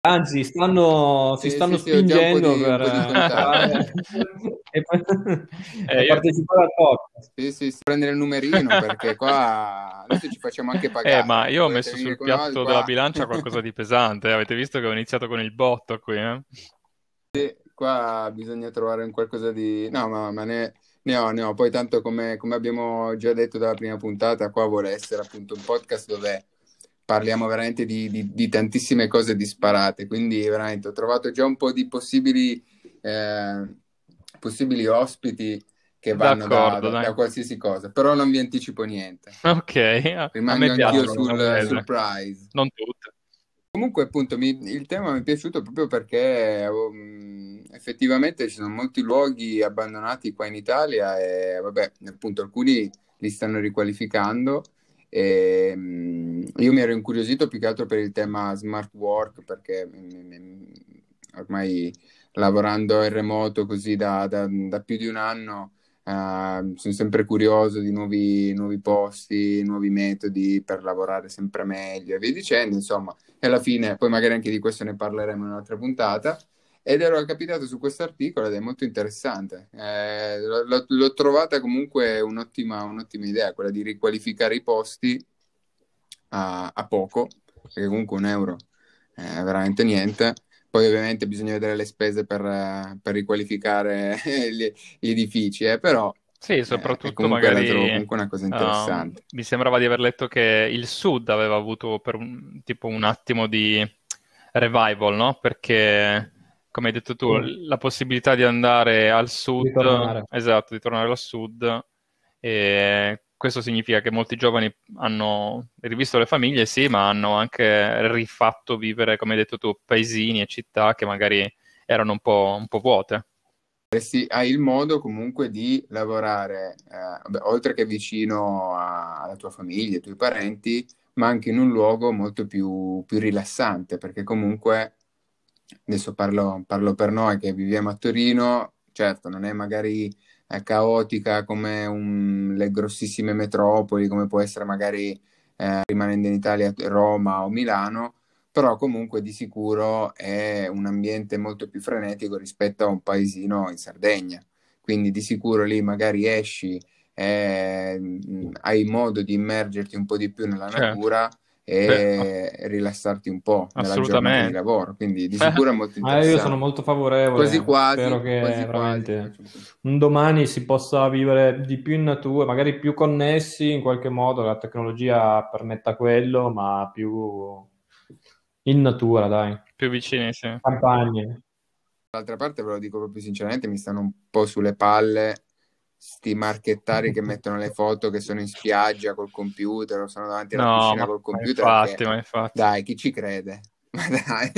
[SPEAKER 3] Anzi, stanno, si
[SPEAKER 1] Sì,
[SPEAKER 3] stanno
[SPEAKER 1] sì, sì,
[SPEAKER 3] spingendo
[SPEAKER 1] di- un
[SPEAKER 3] per
[SPEAKER 1] di contatti. (laughs)
[SPEAKER 3] e
[SPEAKER 2] Eh,
[SPEAKER 3] partecipare al podcast.
[SPEAKER 1] Sì, sì, sì, prendere il numerino perché qua adesso ci facciamo anche pagare.
[SPEAKER 2] Eh, ma io ho messo sul
[SPEAKER 1] noi
[SPEAKER 2] piatto
[SPEAKER 1] qua.
[SPEAKER 2] della bilancia qualcosa di pesante. Avete visto che ho iniziato con il botto qui, eh?
[SPEAKER 1] Qua bisogna trovare un qualcosa di... No, ma, ma ne, ne ho, ne ho. Poi tanto come, come abbiamo già detto dalla prima puntata, qua vuole essere appunto un podcast dove parliamo veramente di, di- di tantissime cose disparate. Quindi veramente ho trovato già un po' di possibili, eh, possibili ospiti che vanno da, da- da qualsiasi cosa. Però non vi anticipo niente.
[SPEAKER 2] Ok,
[SPEAKER 1] Rimango anch'io sul surprise.
[SPEAKER 2] Non tutte.
[SPEAKER 1] Comunque, appunto, mi- il tema mi è piaciuto proprio perché um, effettivamente ci sono molti luoghi abbandonati qua in Italia e, vabbè, appunto, alcuni li stanno riqualificando. E, um, io mi ero incuriosito più che altro per il tema smart work perché mm, mm, ormai lavorando in remoto così da, da- da più di un anno eh, sono sempre curioso di nuovi, nuovi posti, nuovi metodi per lavorare sempre meglio e via dicendo, insomma. E alla fine, poi magari anche di questo ne parleremo in un'altra puntata. Ed ero capitato su questo articolo ed è molto interessante. Eh, l'ho- l'ho trovata comunque un'ottima, un'ottima idea, quella di riqualificare i posti a, a poco, perché comunque un euro è veramente niente. Poi ovviamente bisogna vedere le spese per, eh, per riqualificare (laughs) gli, gli edifici, eh, però
[SPEAKER 2] Sì,
[SPEAKER 1] eh,
[SPEAKER 2] soprattutto
[SPEAKER 1] la
[SPEAKER 2] magari
[SPEAKER 1] trovo comunque una cosa
[SPEAKER 2] um,
[SPEAKER 1] interessante.
[SPEAKER 2] mi sembrava di aver letto che il Sud aveva avuto per un, tipo un attimo di revival, no? Perché, come hai detto tu,
[SPEAKER 3] Mm.
[SPEAKER 2] la possibilità di andare al Sud,
[SPEAKER 3] Di tornare.
[SPEAKER 2] esatto, di tornare al Sud, e questo significa che molti giovani hanno rivisto le famiglie, sì, ma hanno anche rifatto vivere, come hai detto tu, paesini e città che magari erano un po', un po' vuote.
[SPEAKER 1] Sì, hai il modo comunque di lavorare, eh, oltre che vicino a- alla tua famiglia, ai tuoi parenti, ma anche in un luogo molto più, più rilassante, perché comunque, adesso parlo, parlo per noi che viviamo a Torino, certo, non è magari eh, caotica come un- le grossissime metropoli, come può essere magari eh, rimanendo in Italia Roma o Milano, però comunque di sicuro è un ambiente molto più frenetico rispetto a un paesino in Sardegna. Quindi di sicuro lì magari esci e mh, hai modo di immergerti un po' di più nella
[SPEAKER 2] Certo.
[SPEAKER 1] E rilassarti un po' nella giornata
[SPEAKER 2] Assolutamente.
[SPEAKER 1] di lavoro. Quindi di sicuro è molto
[SPEAKER 3] Ah, io
[SPEAKER 1] interessante.
[SPEAKER 3] sono molto favorevole.
[SPEAKER 1] Quasi quasi,
[SPEAKER 3] Spero che
[SPEAKER 1] quasi quasi.
[SPEAKER 3] veramente un domani si possa vivere di più in natura, magari più connessi in qualche modo, la tecnologia permetta quello, ma più in natura, dai.
[SPEAKER 2] Più vicini, sì.
[SPEAKER 3] Campagne.
[SPEAKER 1] D'altra parte, ve lo dico proprio sinceramente, mi stanno un po' sulle palle sti marchettari che mettono le foto che sono in spiaggia col computer o sono davanti alla
[SPEAKER 2] No,
[SPEAKER 1] piscina
[SPEAKER 2] ma,
[SPEAKER 1] col
[SPEAKER 2] ma
[SPEAKER 1] computer.
[SPEAKER 2] infatti,
[SPEAKER 1] perché-
[SPEAKER 2] ma infatti.
[SPEAKER 1] Dai, chi ci crede? (laughs) Ma dai.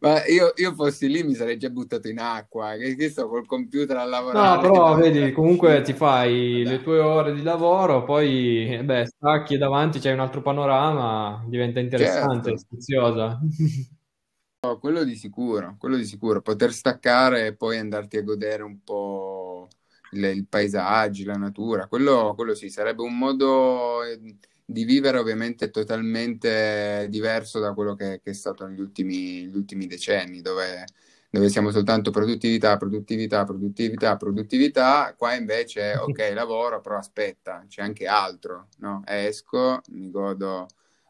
[SPEAKER 1] Ma io, io fossi lì mi sarei già buttato in acqua, che, che sto col computer a lavorare.
[SPEAKER 3] No, però vedi, comunque ti fai le tue ore di lavoro, poi eh, beh, stacchi e davanti c'è un altro panorama, diventa interessante,
[SPEAKER 1] Certo.
[SPEAKER 3] sfiziosa.
[SPEAKER 1] No, quello di sicuro, quello di sicuro. Poter staccare e poi andarti a godere un po' il, il paesaggio, la natura, quello, quello sì, sarebbe un modo eh, di vivere ovviamente totalmente diverso da quello che, che è stato negli ultimi, gli ultimi decenni, dove, dove siamo soltanto produttività, produttività, produttività, produttività. Qua invece, (laughs) ok, lavoro, però aspetta, c'è anche altro, no? Esco, mi godo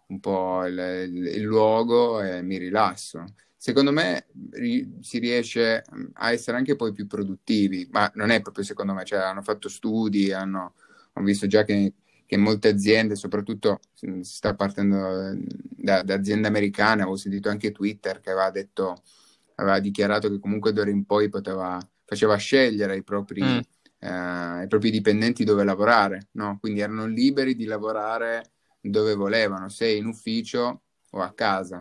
[SPEAKER 1] un po' il, il- il luogo e mi rilasso. Secondo me ri- si riesce mm, a essere anche poi più produttivi, ma non è proprio secondo me, cioè hanno fatto studi, hanno, ho visto già che, che molte aziende, soprattutto mm, si sta partendo eh, da, da aziende americane, avevo sentito anche Twitter che aveva detto, aveva dichiarato che comunque d'ora in poi poteva, faceva scegliere i propri,
[SPEAKER 2] Mm.
[SPEAKER 1] eh, i propri dipendenti dove lavorare, no? Quindi erano liberi di lavorare dove volevano, se in ufficio o a casa.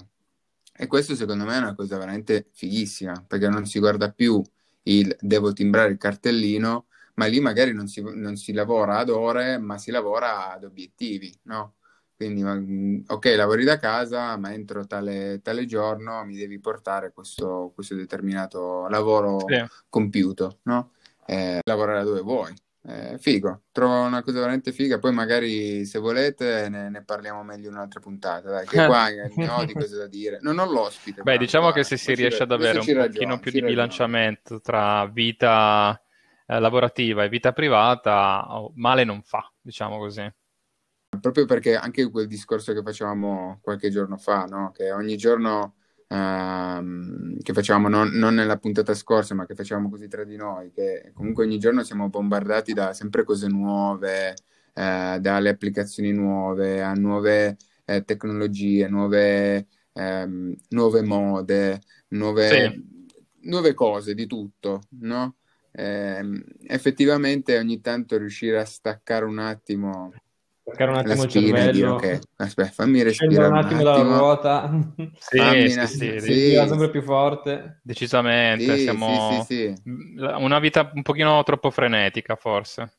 [SPEAKER 1] E questo secondo me è una cosa veramente fighissima, perché non si guarda più il devo timbrare il cartellino, ma lì magari non si, non si lavora ad ore, ma si lavora ad obiettivi, no? Quindi, mm, ok, lavori da casa, ma entro tale, tale giorno mi devi portare questo, questo determinato lavoro
[SPEAKER 2] Sì.
[SPEAKER 1] compiuto, no? Eh, lavorare dove vuoi. Eh, figo, trovo una cosa veramente figa. Poi magari se volete ne, ne parliamo meglio in un'altra puntata. Dai, che (laughs) qua ne ho di cose da dire. Non ho l'ospite.
[SPEAKER 2] Beh, diciamo
[SPEAKER 1] guarda,
[SPEAKER 2] che se si riesce
[SPEAKER 1] ci-
[SPEAKER 2] ad avere un
[SPEAKER 1] ci
[SPEAKER 2] pochino più di
[SPEAKER 1] ragioni.
[SPEAKER 2] bilanciamento tra vita eh, lavorativa e vita privata, oh, male non fa, diciamo così.
[SPEAKER 1] Proprio perché anche quel discorso che facevamo qualche giorno fa, no? Che ogni giorno ehm, che facevamo non, non nella puntata scorsa, ma che facevamo così tra di noi, che comunque ogni giorno siamo bombardati da sempre cose nuove, eh, dalle applicazioni nuove, a nuove eh, tecnologie, nuove, ehm, nuove mode, nuove,
[SPEAKER 2] Sì.
[SPEAKER 1] nuove cose di tutto, no? Ehm, effettivamente ogni tanto riuscire a staccare un attimo
[SPEAKER 3] Staccare un attimo il
[SPEAKER 1] spina e dire
[SPEAKER 3] cervello,
[SPEAKER 1] ok, aspetta, fammi respirare
[SPEAKER 3] un
[SPEAKER 1] un
[SPEAKER 3] attimo dalla
[SPEAKER 1] attimo,
[SPEAKER 3] ruota,
[SPEAKER 2] Sì,
[SPEAKER 1] fammi
[SPEAKER 2] sì, sì,
[SPEAKER 1] sì,
[SPEAKER 3] respira sempre più forte.
[SPEAKER 2] decisamente.
[SPEAKER 1] sì,
[SPEAKER 2] Siamo
[SPEAKER 1] sì, sì, sì.
[SPEAKER 2] una vita un pochino troppo frenetica, forse.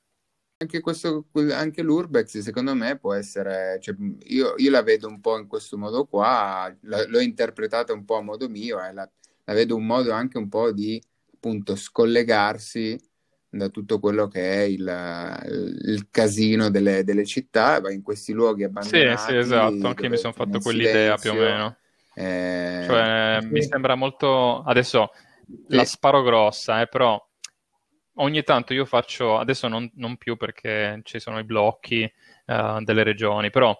[SPEAKER 1] Anche, questo, anche l'Urbex secondo me può essere, cioè, io, io la vedo un po' in questo modo qua, la- l'ho interpretata un po' a modo mio, e la, la vedo un modo anche un po' di appunto scollegarsi da tutto quello che è il, il casino delle, delle città, vai in questi luoghi
[SPEAKER 2] Sì,
[SPEAKER 1] abbandonati
[SPEAKER 2] sì, esatto. Anche io mi sono fatto quell'idea più o
[SPEAKER 1] silenzio,
[SPEAKER 2] meno.
[SPEAKER 1] eh,
[SPEAKER 2] Cioè, mi
[SPEAKER 3] Sì.
[SPEAKER 2] sembra molto... Adesso la
[SPEAKER 1] Sì.
[SPEAKER 2] sparo grossa, eh, però ogni tanto io faccio, adesso non, non più perché ci sono i blocchi eh, delle regioni, però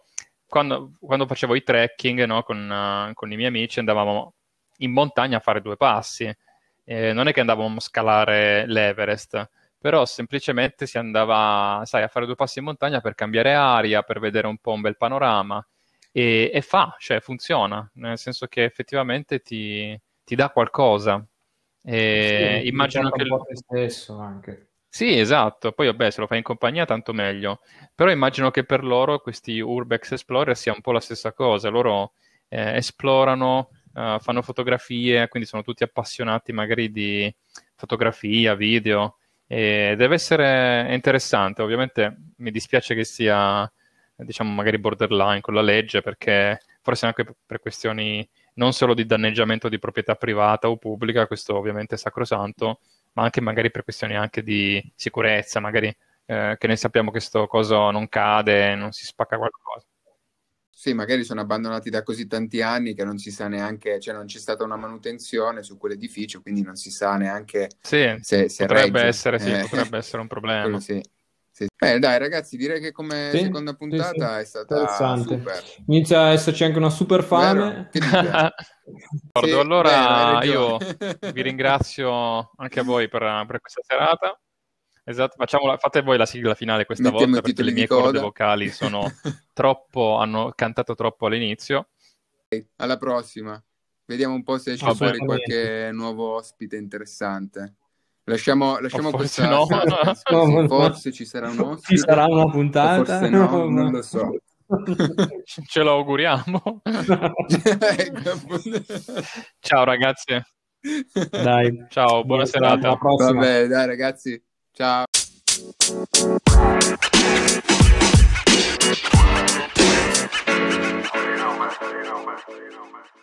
[SPEAKER 2] quando, quando facevo i trekking no, con, eh, con i miei amici andavamo in montagna a fare due passi. Eh, non è che andavamo a scalare l'Everest, però semplicemente si andava, sai, a fare due passi in montagna per cambiare aria, per vedere un po' un bel panorama. E, e fa, cioè funziona, nel senso che effettivamente ti, ti dà qualcosa. E
[SPEAKER 3] Sì,
[SPEAKER 2] immagino che...
[SPEAKER 3] un po' te stesso anche.
[SPEAKER 2] Sì, esatto. Poi, vabbè, se lo fai in compagnia, tanto meglio. Però immagino che per loro questi Urbex Explorer sia un po' la stessa cosa. Loro eh, esplorano, eh, fanno fotografie, quindi sono tutti appassionati magari di fotografia, video. E deve essere interessante. Ovviamente mi dispiace che sia, diciamo, magari borderline con la legge, perché forse anche per questioni non solo di danneggiamento di proprietà privata o pubblica, questo ovviamente è sacrosanto, ma anche magari per questioni anche di sicurezza, magari eh, che ne sappiamo che sto coso non cade, non si spacca qualcosa.
[SPEAKER 1] Sì, magari sono abbandonati da così tanti anni che non si sa neanche, cioè non c'è stata una manutenzione su quell'edificio, quindi non si sa neanche
[SPEAKER 2] Sì,
[SPEAKER 1] se, se
[SPEAKER 2] potrebbe
[SPEAKER 1] regge.
[SPEAKER 2] essere, sì,
[SPEAKER 1] Eh,
[SPEAKER 2] potrebbe essere un (laughs) problema.
[SPEAKER 1] sì. Sì. Beh, dai ragazzi, direi che come
[SPEAKER 3] Sì,
[SPEAKER 1] seconda puntata
[SPEAKER 3] sì.
[SPEAKER 1] è stata
[SPEAKER 3] Interessante.
[SPEAKER 1] super.
[SPEAKER 3] Inizia a esserci anche una super fame. (laughs)
[SPEAKER 2] Allora
[SPEAKER 1] hai
[SPEAKER 2] io vi ringrazio anche a voi per, per questa serata. Esatto, facciamo la- fate voi la sigla finale questa
[SPEAKER 1] Mettiamo
[SPEAKER 2] volta perché le mie corde
[SPEAKER 1] coda.
[SPEAKER 2] vocali sono (laughs) troppo, hanno cantato troppo all'inizio.
[SPEAKER 1] Alla prossima. Vediamo un po' se esce
[SPEAKER 2] Va
[SPEAKER 1] fuori qualche nuovo ospite interessante. Lasciamo, lasciamo
[SPEAKER 2] forse
[SPEAKER 1] questa
[SPEAKER 2] no. (laughs)
[SPEAKER 3] No, no.
[SPEAKER 1] Forse ci sarà un
[SPEAKER 3] Ci
[SPEAKER 1] ospite,
[SPEAKER 3] sarà una puntata?
[SPEAKER 1] forse (laughs) no, non lo so.
[SPEAKER 2] Ce lo auguriamo. Ciao ragazzi,
[SPEAKER 3] Dai.
[SPEAKER 2] ciao, buona serata.
[SPEAKER 3] Alla prossima.
[SPEAKER 1] Vabbè, dai ragazzi, Chao. You know, man. You know, man. You know, man.